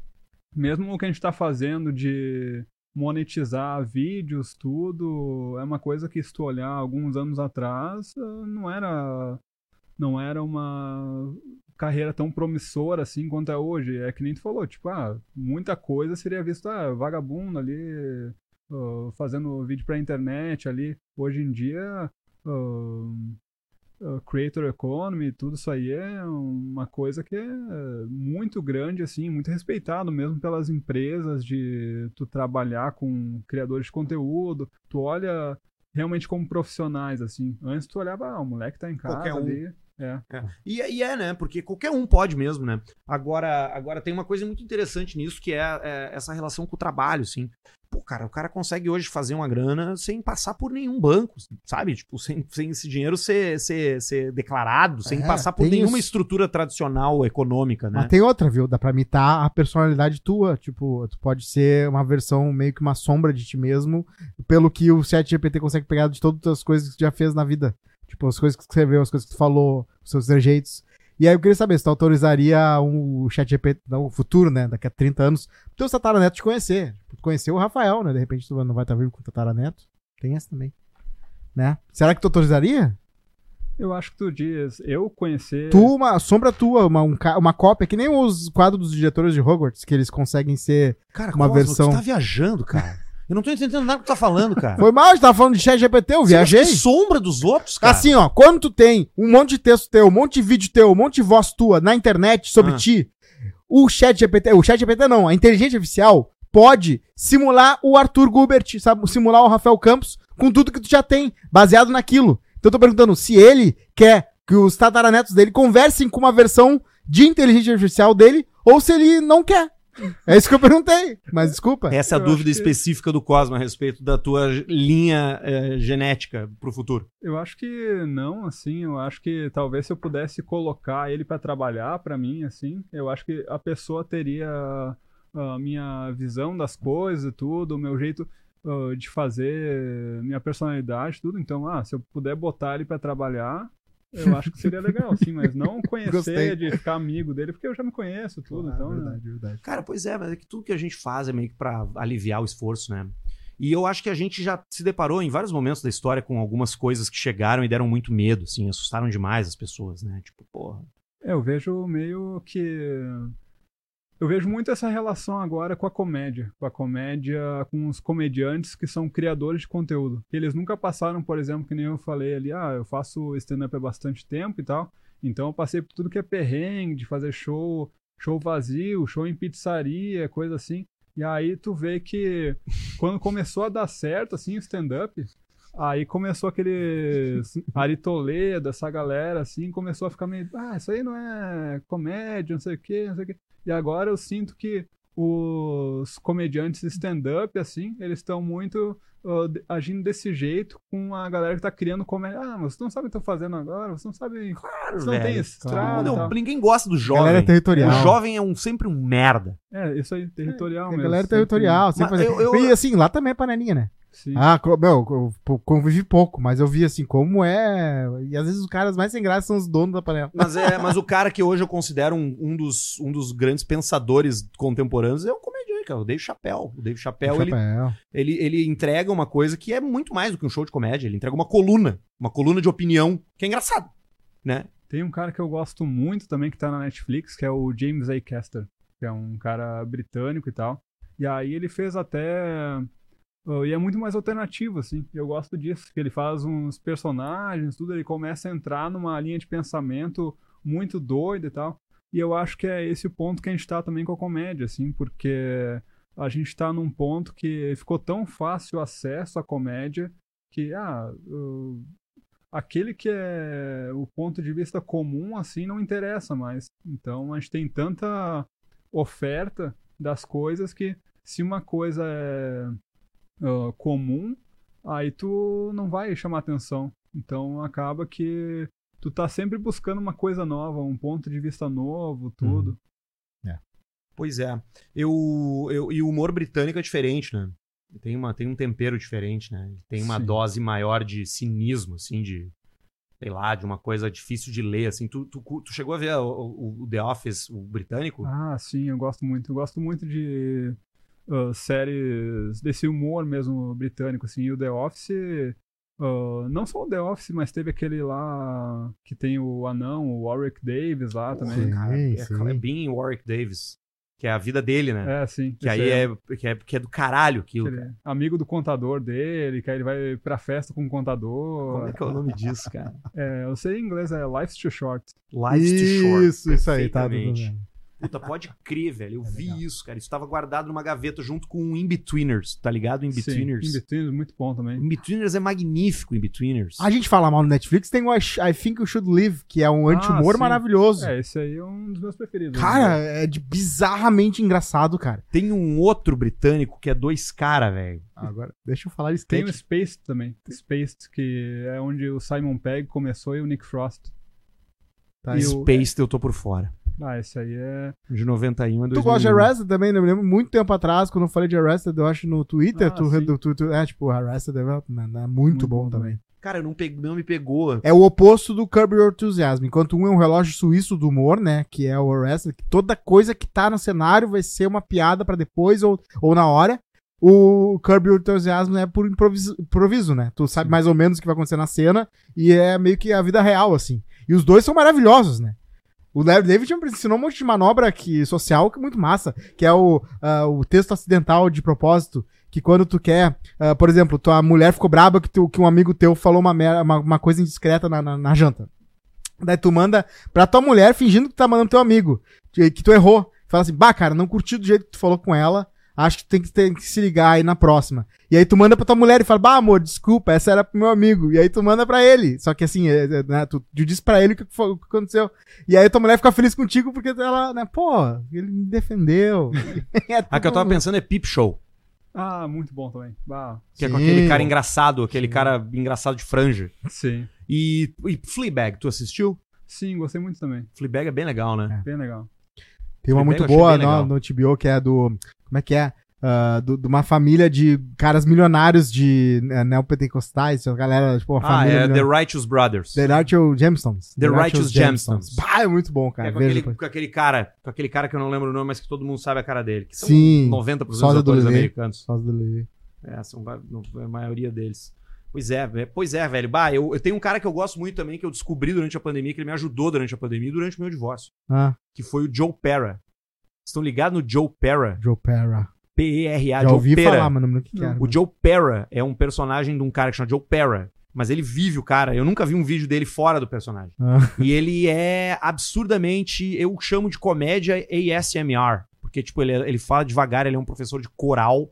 Speaker 3: mesmo o que a gente está fazendo de monetizar vídeos, tudo, é uma coisa que se tu olhar alguns anos atrás, eh, não era não era uma carreira tão promissora assim quanto é hoje. É que nem tu falou, tipo, ah, muita coisa seria visto, ah, vagabundo ali, ah, fazendo vídeo pra internet ali. Hoje em dia, ah, creator economy, tudo isso aí é uma coisa que é muito grande, assim, muito respeitado mesmo pelas empresas de tu trabalhar com criadores de conteúdo. Tu olha realmente como profissionais, assim. Antes tu olhava, ah, o moleque tá em casa
Speaker 1: Qualquer um.
Speaker 3: ali. É.
Speaker 1: E, e é, né? Porque qualquer um pode mesmo, né? Agora, agora tem uma coisa muito interessante nisso, que é, é essa relação com o trabalho, assim. Pô, cara, o cara consegue hoje fazer uma grana sem passar por nenhum banco, sabe? Tipo, sem, sem esse dinheiro ser, ser, ser declarado, sem
Speaker 2: É,
Speaker 1: passar por nenhuma
Speaker 2: isso.
Speaker 1: estrutura tradicional econômica, né?
Speaker 2: Mas tem outra, viu? Dá pra imitar a personalidade tua. Tipo, tu pode ser uma versão meio que uma sombra de ti mesmo, pelo que o chat GPT consegue pegar de todas as coisas que tu já fez na vida. Tipo, as coisas que tu escreveu, as coisas que tu falou, os seus trejeitos. E aí eu queria saber se tu autorizaria um, o chat GPT, não, o futuro, né? Daqui a 30 anos, o teu tataraneto te conhecer. Tipo, tu conhecer o Rafael, né? De repente tu não vai estar vivo com o tataraneto. Tem essa também. Né? Será que tu autorizaria?
Speaker 3: Eu acho que tu diz, eu conhecer.
Speaker 2: Tu, uma sombra tua, uma, um uma cópia, que nem os quadros dos diretores de Hogwarts, que eles conseguem ser.
Speaker 1: Cara,
Speaker 2: uma
Speaker 1: Cosmo,
Speaker 2: versão-
Speaker 1: Tu tá viajando, cara. [laughs] Eu não tô entendendo nada que tu tá falando, cara.
Speaker 2: Foi mal, gente tava falando de chat GPT, eu
Speaker 1: Você
Speaker 2: viajei.
Speaker 1: que sombra dos outros, cara.
Speaker 2: Assim, ó, quando tu tem um monte de texto teu, um monte de vídeo teu, um monte de voz tua na internet sobre
Speaker 1: Ah.
Speaker 2: ti, o chat GPT, o chat GPT não, a inteligência artificial pode simular o Arthur Gubert, sabe, simular o Rafael Campos com tudo que tu já tem, baseado naquilo. Então eu tô perguntando se ele quer que os tataranetos dele conversem com uma versão de inteligência artificial dele ou se ele não quer. É isso que eu perguntei, mas desculpa.
Speaker 1: Essa é a
Speaker 3: Eu
Speaker 1: dúvida
Speaker 3: acho que-
Speaker 1: específica do Cosmo a respeito da tua linha eh, genética pro futuro.
Speaker 3: Eu acho que não, assim, eu acho que talvez se eu pudesse colocar ele pra trabalhar pra mim, assim, eu acho que a pessoa teria a minha visão das coisas e tudo, o meu jeito ah, de fazer, minha personalidade, tudo. Então, ah, se eu puder botar ele pra trabalhar, eu acho que seria legal, sim, mas não [laughs]
Speaker 2: Gostei.
Speaker 3: conhecer de ficar amigo dele, porque eu já me conheço, tudo,
Speaker 2: Ah,
Speaker 3: então, né?
Speaker 2: verdade, verdade.
Speaker 1: Cara, pois é, mas é que tudo que a gente faz é meio que pra aliviar o esforço, né? E eu acho que a gente já se deparou em vários momentos da história com algumas coisas que chegaram e deram muito medo, assim, assustaram demais as pessoas, né? Tipo, porra.
Speaker 3: É, eu vejo meio que. Eu vejo muito essa relação agora com a comédia. Com a comédia, com os comediantes que são criadores de conteúdo. Eles nunca passaram, por exemplo, que nem eu falei ali, ah, eu faço stand-up há bastante tempo e tal. Então eu passei por tudo que é perrengue, de fazer show, show vazio, show em pizzaria, coisa assim. E aí tu vê que quando começou a dar certo, assim, o stand-up, Aí começou aquele Ari Toledo, essa galera, assim, começou a ficar meio. Ah, isso aí não é comédia, não sei o quê, não sei o quê. E agora eu sinto que os comediantes stand-up, assim, eles estão muito uh, agindo desse jeito com a galera que tá criando comédia. Ah, mas vocês não sabem o que estão fazendo agora, vocês não sabem.
Speaker 1: Claro,
Speaker 3: Vocês não
Speaker 1: velho.
Speaker 3: estrada.
Speaker 1: Não, ninguém gosta do jovem.
Speaker 2: Galera territorial.
Speaker 1: O jovem é um, sempre um merda.
Speaker 3: É, isso aí, territorial
Speaker 2: A
Speaker 3: mesmo.
Speaker 2: galera
Speaker 3: sempre-
Speaker 2: territorial. sempre
Speaker 1: eu- eu-
Speaker 2: E assim, lá também é panelinha, né?
Speaker 3: Sim.
Speaker 2: Ah, meu, eu convivi pouco, mas eu vi assim, como é. E às vezes os caras mais sem graça são os donos da panela.
Speaker 1: Mas, é, mas o [laughs] cara que hoje eu considero um, um dos, um dos grandes pensadores contemporâneos é o comediante, cara, o Dave Chappelle. O Dave Chappelle, ele,
Speaker 2: Chapéu.
Speaker 1: ele, ele entrega uma coisa que é muito mais do que um show de comédia. Ele entrega uma coluna, uma coluna de opinião que é engraçado, né?
Speaker 3: Tem um cara que eu gosto muito também que tá na Netflix, que é o James A. Caster, que é um cara britânico e tal. E aí ele fez até. Uh, e é muito mais alternativo, assim. Eu gosto disso, ele faz uns personagens, tudo, ele começa a entrar numa linha de pensamento muito doida e tal. E eu acho que é esse o ponto que a gente tá também com a comédia, assim, porque a gente tá num ponto que ficou tão fácil o acesso à comédia que, ah, uh, aquele que é o ponto de vista comum, assim, não interessa mais. Então a gente tem tanta oferta das coisas que se uma coisa é ah, comum, aí tu não vai chamar atenção. Então acaba que tu tá sempre buscando uma coisa nova, um ponto de vista novo, tudo.
Speaker 1: Pois é. Eu, eu, e o humor britânico é diferente, né? Tem, uma, tem um tempero diferente, né? Tem uma
Speaker 3: Sim.
Speaker 1: dose maior de cinismo, assim, de. Sei lá, de uma coisa difícil de ler, assim. Tu, tu, tu chegou a ver o, o- o The Office, o britânico?
Speaker 3: Ah, sim, eu gosto muito. Eu gosto muito de ah, séries desse humor mesmo britânico, assim. E o The Office, ah, não só o The Office, mas teve aquele lá que tem o anão, o Warwick Davis lá também.
Speaker 2: Sim.
Speaker 1: Cara, é,
Speaker 2: sim.
Speaker 1: é bem Warwick Davis. Que é a vida dele, né?
Speaker 3: É, sim.
Speaker 1: que aí é, que é, que é do caralho aquilo. cara.
Speaker 3: amigo do contador dele, que aí ele vai pra festa com o
Speaker 1: Como
Speaker 3: contador.
Speaker 1: é que é o nome disso, [laughs] cara?
Speaker 3: É, eu sei em inglês, é Life's Too Short.
Speaker 1: Life's Too Short.
Speaker 2: Isso, isso aí, tá tudo bem.
Speaker 1: Puta, pode crer, velho. Eu vi
Speaker 2: legal.
Speaker 1: isso, cara. Isso tava guardado numa gaveta junto com o In-Betweeners, tá ligado? In-Betweeners.
Speaker 3: Sim, In-Betweeners, muito bom também.
Speaker 1: In-Betweeners é magnífico, In-Betweeners.
Speaker 2: A gente fala mal no Netflix, tem o I, Think You Should Live, que é um
Speaker 3: Ah,
Speaker 2: anti-humor
Speaker 3: sim.
Speaker 2: maravilhoso.
Speaker 3: É, esse aí é um dos meus preferidos.
Speaker 2: Cara, é de bizarramente engraçado, cara.
Speaker 1: Tem um outro britânico que é dois cara, velho.
Speaker 2: Agora, deixa eu falar de
Speaker 3: Tem o. Spaced também. Spaced, que é onde o Simon Pegg começou e o Nick Frost.
Speaker 2: Tá,
Speaker 3: e
Speaker 2: eu-
Speaker 1: eu tô por fora.
Speaker 3: Ah, esse aí é.
Speaker 1: De 91 a 2001.
Speaker 2: Tu gosta de Arrested também? né? Eu me lembro muito tempo atrás, quando eu falei de Arrested, eu acho no Twitter,
Speaker 3: Ah,
Speaker 2: tu, tu, tu, tu- é tipo, Arrested Development, é muito,
Speaker 3: Muito
Speaker 2: bom,
Speaker 3: bom
Speaker 2: também.
Speaker 1: Cara, não, pe- não me pegou.
Speaker 2: É o oposto do Curb Your Enthusiasm. Enquanto um é um relógio suíço do humor, né? Que é o Arrested, que toda coisa que tá no cenário vai ser uma piada pra depois ou, ou na hora. O Curb Your Enthusiasm é por improviso, improviso, né? Tu sabe mais ou menos o que vai acontecer na cena e é meio que a vida real, assim. E os dois são maravilhosos, né? O Larry David me ensinou um monte de manobra que, social que é muito massa, que é o, ah, o texto acidental de propósito, que quando tu quer, ah, por exemplo, tua mulher ficou braba que, tu- que um amigo teu falou uma, uma, uma coisa indiscreta na, na, na janta. Daí tu manda pra tua mulher fingindo que tu tá mandando teu amigo, que, que tu errou. Fala assim, bah, cara, não curti do jeito que tu falou com ela, acho que tu tem que, tem que se ligar aí na próxima. E aí tu manda pra tua mulher e fala, bah, amor, desculpa, essa era pro meu amigo. E aí tu manda pra ele. Só que assim, é, é, né, tu, tu diz pra ele o que, foi- o que aconteceu. E aí tua mulher fica feliz contigo porque ela, né, pô, ele me defendeu. [laughs] É
Speaker 1: A que eu tava pensando é Peep Show.
Speaker 3: Ah, muito bom também. Ah,
Speaker 1: Que é com
Speaker 2: Sim.
Speaker 1: aquele cara engraçado, aquele
Speaker 3: Sim.
Speaker 1: cara engraçado de franja.
Speaker 3: sim.
Speaker 1: E, e Fleabag, tu assistiu?
Speaker 3: Sim, gostei muito também.
Speaker 1: Fleabag é bem legal, né?
Speaker 3: Bem legal.
Speaker 2: Tem uma muito boa no, no TBO que é do. Como é que é? Do- de uma família de caras milionários de né, neopentecostais, a galera, tipo, uma
Speaker 1: Ah,
Speaker 2: família.
Speaker 1: é The. Righteous Brothers.
Speaker 2: The Righteous Gemstones.
Speaker 1: The Righteous Gemstones.
Speaker 2: Bah, é muito bom, cara.
Speaker 1: É com aquele, com aquele cara, com aquele cara que eu não lembro o nome, mas que todo mundo sabe a cara dele.
Speaker 2: Sim.
Speaker 1: 90% dos
Speaker 2: do
Speaker 1: atores
Speaker 2: Lelê.
Speaker 1: americanos.
Speaker 2: Só do Levi.
Speaker 1: É, são a maioria deles. Pois é, pois é, velho. Bah, eu, eu tenho um cara que eu gosto muito também, que eu descobri durante a pandemia, que ele me ajudou durante a pandemia e durante o meu divórcio.
Speaker 2: Ah,
Speaker 1: Que foi o Joe Pera. Vocês estão ligados no Joe Pera?
Speaker 2: Joe Pera.
Speaker 1: P-E-R-A,
Speaker 2: Já
Speaker 1: Joe
Speaker 2: ouvi
Speaker 1: Pera.
Speaker 2: falar, mas não lembro o que, que era.
Speaker 1: O Joe Pera é um personagem de um cara que chama Joe Pera. Mas ele vive o cara. Eu nunca vi um vídeo dele fora do personagem.
Speaker 2: Ah,
Speaker 1: E ele é absurdamente. Eu chamo de comédia ASMR. Porque, tipo, ele, ele fala devagar, ele é um professor de coral.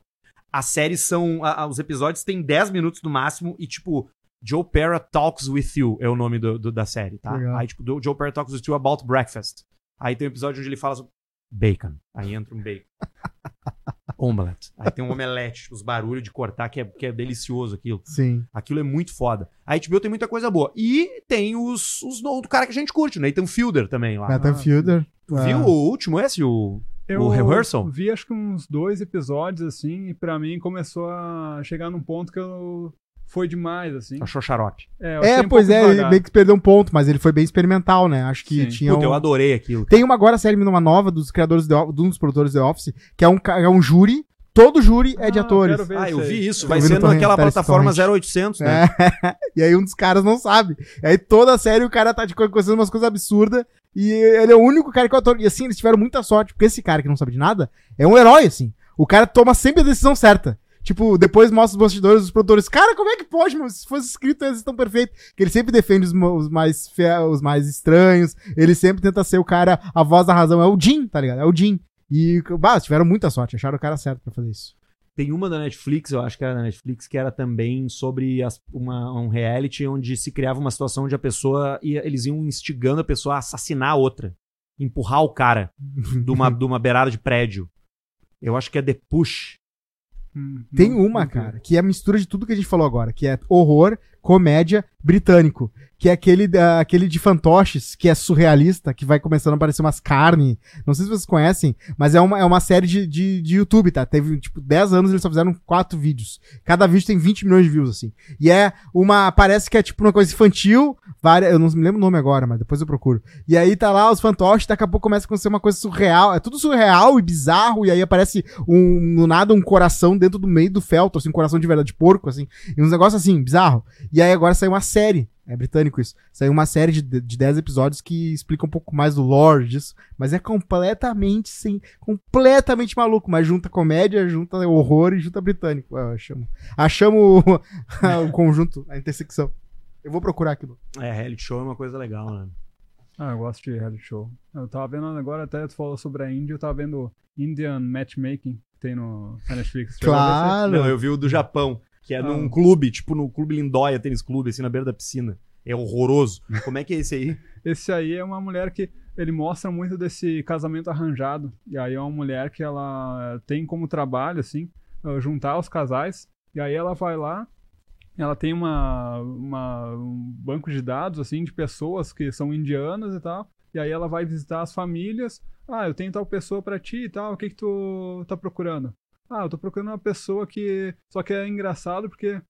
Speaker 1: As séries são. a- a- os episódios têm 10 minutos no máximo e, tipo, Joe Pera Talks With You é o nome do, do- da série, tá?
Speaker 2: Legal.
Speaker 1: Aí, tipo, do- Joe Pera Talks With You About Breakfast. Aí tem um episódio onde ele fala sobre bacon. Aí entra um bacon. [laughs] omelette. Aí tem um omelete, os barulhos de cortar, que é, que é delicioso aquilo.
Speaker 2: Sim.
Speaker 1: Aquilo é muito foda. A HBO tem muita coisa boa. E tem os, os do cara que a gente curte, o Nathan Fielder também lá.
Speaker 2: Nathan Fielder.
Speaker 1: Tu
Speaker 2: ah,
Speaker 1: viu o último esse, o...
Speaker 3: Eu
Speaker 1: O Rehearsal?
Speaker 3: vi acho que uns dois episódios, assim, e pra mim começou a chegar num ponto que eu... foi demais, assim.
Speaker 1: Achou xarope.
Speaker 3: É,
Speaker 2: É,
Speaker 3: um
Speaker 2: pois
Speaker 3: pouco
Speaker 2: é, ele meio que perdeu um ponto, mas ele foi bem experimental, né? Acho que
Speaker 3: Sim.
Speaker 2: tinha.
Speaker 1: Puta,
Speaker 2: um-
Speaker 1: eu adorei aquilo.
Speaker 2: Tem uma agora série numa nova dos criadores de, de um dos produtores de Office, que é um, é um júri. Todo júri é de
Speaker 3: Ah,
Speaker 2: atores.
Speaker 1: Ah, eu
Speaker 3: aí.
Speaker 1: vi isso.
Speaker 2: Tô
Speaker 1: Vai ser naquela plataforma
Speaker 2: torrent.
Speaker 1: 0800, né?
Speaker 2: É. [laughs] e aí um dos caras não sabe. E aí toda a série o cara tá tipo, acontecendo umas coisas absurdas. E ele é o único cara que é o ator. E assim, eles tiveram muita sorte, porque esse cara que não sabe de nada é um herói, assim. O cara toma sempre a decisão certa. Tipo, depois mostra os bastidores dos produtores. Cara, como é que pode, meu? Se fosse escrito, eles estão perfeitos. Que ele sempre defende os, os mais fe- os mais estranhos. Ele sempre tenta ser o cara, a voz da razão. É o Jim, tá ligado? É o Jim. E, bah, tiveram muita sorte. Acharam o cara certo pra fazer isso.
Speaker 1: Tem uma da Netflix, eu acho que era da Netflix, que era também sobre as- uma- um reality onde se criava uma situação onde a pessoa ia, eles iam instigando a pessoa a assassinar a outra. Empurrar o cara de uma, [laughs] de uma beirada de prédio. Eu acho que é The Push.
Speaker 3: Hum,
Speaker 2: Tem
Speaker 3: não-
Speaker 2: uma,
Speaker 3: não
Speaker 2: cara, que é a mistura de tudo que a gente falou agora, que é horror, comédia, britânico, que é aquele, da- aquele de fantoches, que é surrealista, que vai começando a aparecer umas carnes. Não sei se vocês conhecem, mas é uma, é uma série de, de, de YouTube, tá? Teve, tipo, 10 anos eles só fizeram quatro vídeos. Cada vídeo tem 20 milhões de views, assim. E é uma, parece que é tipo uma coisa infantil, várias, eu não me lembro o nome agora, mas depois eu procuro. E aí tá lá os fantoches, daqui a pouco começa a acontecer uma coisa surreal, é tudo surreal e bizarro, e aí aparece um, no nada um coração dentro do meio do feltro, assim, um coração de verdade, de porco, assim, e uns negócios assim, bizarro. E aí agora saiu uma série, é britânico isso, saiu uma série de, de 10 episódios que explica um pouco mais do lore disso, mas é completamente, sim, completamente maluco, mas junta comédia, junta horror e junta britânico, eu achamos. Achamos o, [laughs] o conjunto, a intersecção. Eu vou procurar aquilo.
Speaker 1: É, reality show é uma coisa legal, né?
Speaker 3: Ah, eu gosto de reality show. Eu tava vendo agora, até tu falou sobre a Índia, eu tava vendo Indian Matchmaking, que tem no na Netflix.
Speaker 2: Claro.
Speaker 1: Não, eu vi o do Japão, que é
Speaker 3: Ah.
Speaker 1: num clube, tipo no Clube Lindóia Tênis Clube, assim, na beira da piscina. É horroroso. [laughs] Como é que é esse aí?
Speaker 3: Esse aí é uma mulher que ele mostra muito desse casamento arranjado. E aí é uma mulher que ela tem como trabalho, assim, eh, juntar os casais. E aí ela vai lá, ela tem uma, uma- um banco de dados, assim, de pessoas que são indianas e tal. E aí ela vai visitar as famílias. Ah, eu tenho tal pessoa pra ti e tal, o que que tu tá procurando? Ah, eu tô procurando uma pessoa que... Só que é engraçado porque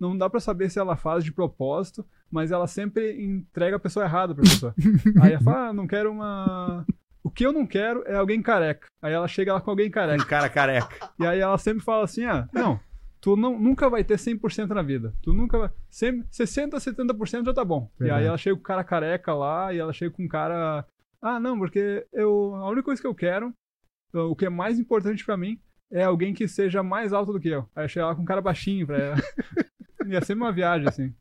Speaker 3: não dá pra saber se ela faz de propósito, mas ela sempre entrega a pessoa errada pra pessoa. [laughs] Aí ela fala, ah, não quero uma... O que eu não quero é alguém careca. Aí ela chega lá com alguém
Speaker 1: Um
Speaker 3: careca.
Speaker 1: cara careca.
Speaker 3: E aí ela sempre fala assim, ah, não, tu não, nunca vai ter 100% na vida. Tu nunca vai... Sempre, 60%, 70% já tá bom. E aí ela chega com o cara careca lá, e ela chega com um cara... Ah, não, porque eu... A única coisa que eu quero, o que é mais importante pra mim, é alguém que seja mais alto do que eu. Aí chega lá com um cara baixinho pra ela. [laughs] Ia ser uma viagem, assim.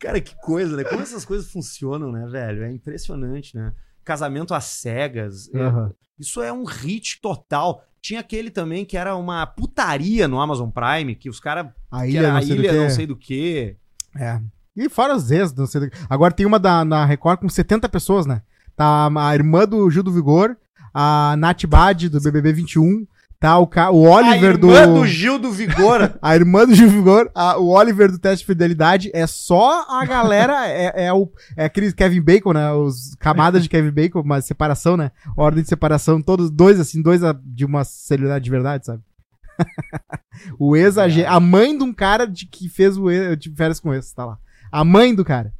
Speaker 1: Cara, que coisa, né? Como essas coisas funcionam, né, velho? É impressionante, né? Casamento às cegas. é-
Speaker 2: Aham.
Speaker 1: Isso é um hit total. Tinha aquele também que era uma putaria no Amazon Prime, que os caras.
Speaker 2: A
Speaker 1: Que
Speaker 2: ilha,
Speaker 1: era
Speaker 2: não
Speaker 1: a
Speaker 2: sei do
Speaker 1: ilha
Speaker 2: quê.
Speaker 1: não sei do que.
Speaker 2: É. E fora os ex, não sei do... Agora tem uma da, na Record com 70 pessoas, né? Tá a irmã do Gil do Vigor, a Nath Bad do BBB 21, tá o, ca... o Oliver
Speaker 1: a
Speaker 2: do...
Speaker 1: irmã do Gil do Vigor. [laughs]
Speaker 2: A irmã do Gil do Vigor, a- o Oliver do Teste de Fidelidade, é só a galera, [laughs] é, é, o, é aquele Kevin Bacon, né? Os camadas de Kevin Bacon, uma separação, né? Ordem de separação, todos dois, assim, dois a- de uma celebridade de verdade, sabe? [laughs] o ex, a, a mãe de um cara de, que fez o ex, de férias com esse, tá lá. A mãe do cara.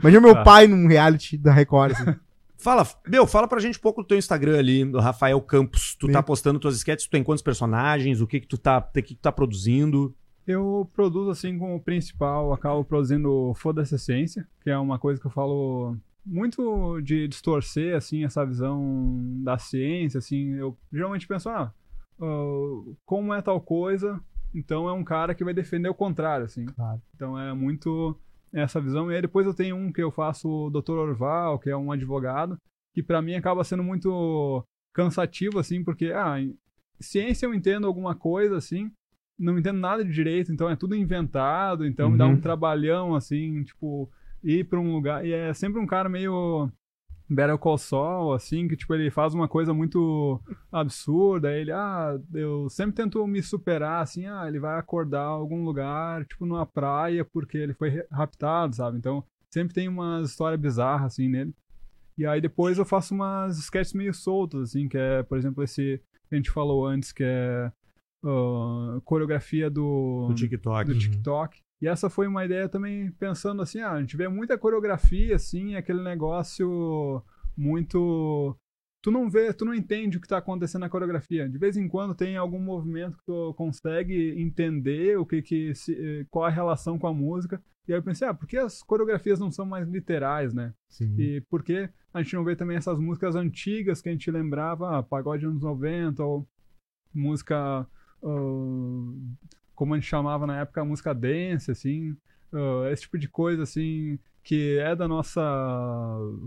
Speaker 2: Imagina meu
Speaker 3: Tá.
Speaker 2: pai num reality da Record, assim.
Speaker 1: Fala, meu, fala pra gente um pouco do teu Instagram ali, do Rafael Campos. Tu
Speaker 2: Sim.
Speaker 1: tá postando tuas sketches, tu tem quantos personagens, o que que tu tá, o que que tu tá produzindo?
Speaker 3: Eu produzo assim como principal, acabo produzindo Foda-se Essência, que é uma coisa que eu falo muito de distorcer assim essa visão da ciência, assim, eu geralmente penso, ah, ah, como é tal coisa, então é um cara que vai defender o contrário, assim.
Speaker 2: Claro.
Speaker 3: Então é muito essa visão. E aí depois eu tenho um que eu faço o Dr. Orval, que é um advogado, que pra mim acaba sendo muito cansativo, assim, porque, ah, em ciência eu entendo alguma coisa, assim, não entendo nada de direito, então é tudo inventado, então me dá
Speaker 2: Uhum.
Speaker 3: um trabalhão, assim, tipo, ir pra um lugar. E é sempre um cara meio Better Call Saul, assim, que tipo, ele faz uma coisa muito absurda, ele, ah, eu sempre tento me superar, assim, ah, ele vai acordar em algum lugar, tipo, numa praia, porque ele foi raptado, sabe? Então, sempre tem uma história bizarra, assim, nele. E aí depois eu faço umas sketches meio soltas, assim, que é, por exemplo, esse que a gente falou antes, que é uh, coreografia do,
Speaker 1: Do TikTok.
Speaker 3: do TikTok. E essa foi uma ideia também pensando assim, ah, a gente vê muita coreografia, assim, aquele negócio muito. Tu não vê, tu não entende o que está acontecendo na coreografia. De vez em quando tem algum movimento que tu consegue entender o que que se, qual a relação com a música. E aí eu pensei, ah, por que as coreografias não são mais literais, né?
Speaker 2: Sim.
Speaker 3: E por que a gente não vê também essas músicas antigas que a gente lembrava, ah, pagode anos 90, ou música, ah, como a gente chamava na época, música dance, assim, ah, esse tipo de coisa, assim, que é da nossa.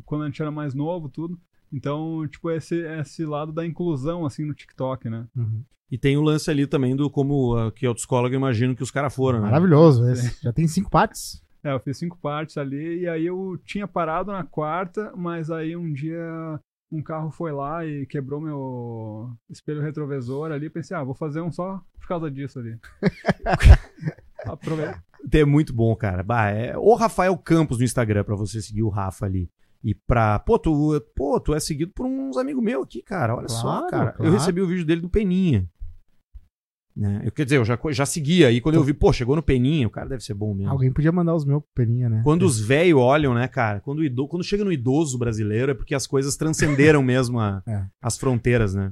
Speaker 3: quando a gente era mais novo, tudo. Então, tipo, esse, esse lado da inclusão, assim, no TikTok, né?
Speaker 2: Uhum.
Speaker 1: E tem o lance ali também do como uh, que autoescola eu imagino que os caras foram, né?
Speaker 2: Maravilhoso esse. Já tem cinco partes.
Speaker 3: É, eu fiz cinco partes ali, e aí eu tinha parado na quarta, mas aí um dia um carro foi lá e quebrou meu espelho retrovisor ali. Pensei, ah, vou fazer um só por causa disso ali. [laughs] Aproveita.
Speaker 1: É muito bom, cara. Bah, é... O Rafael Campos no Instagram pra você seguir o Rafa ali. E pra. Pô, tu, pô, tu é seguido por uns amigos meus aqui, cara. Olha só,
Speaker 2: Claro,
Speaker 1: cara. Eu
Speaker 2: claro.
Speaker 1: recebi o vídeo dele do Peninha. Né? Eu, quer dizer, eu já, já seguia aí. Quando eu vi, pô, chegou no Peninha, o cara deve ser bom mesmo.
Speaker 2: Alguém podia mandar os meus pro Peninha, né?
Speaker 1: Quando os velhos olham, né, cara? Quando, o ido... Quando chega no idoso brasileiro é porque as coisas transcenderam [laughs] mesmo a-
Speaker 2: É.
Speaker 1: as fronteiras, né?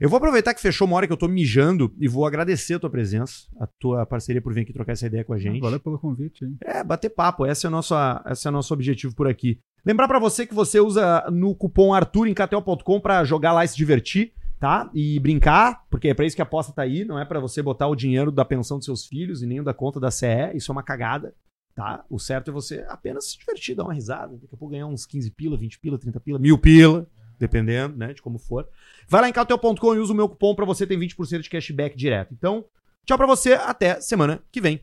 Speaker 1: Eu vou aproveitar que fechou uma hora que eu tô mijando e vou agradecer a tua presença, a tua parceria por vir aqui trocar essa ideia com a gente.
Speaker 3: Valeu pelo convite, hein?
Speaker 1: É, bater papo. Esse é o nosso, esse é o nosso objetivo por aqui. Lembrar pra você que você usa no cupom Arthur em KTO.com pra jogar lá e se divertir, tá? E brincar, porque é para isso que a aposta tá aí, não é para você botar o dinheiro da pensão dos seus filhos e nem da conta da CE, isso é uma cagada, tá? O certo é você apenas se divertir, dar uma risada, daqui a pouco ganhar uns 15 pila, 20 pila, 30 pila, mil pila, dependendo, né, de como for. Vai lá em cauteo.com e usa o meu cupom para você ter 20% de cashback direto. Então, tchau para você, até semana que vem.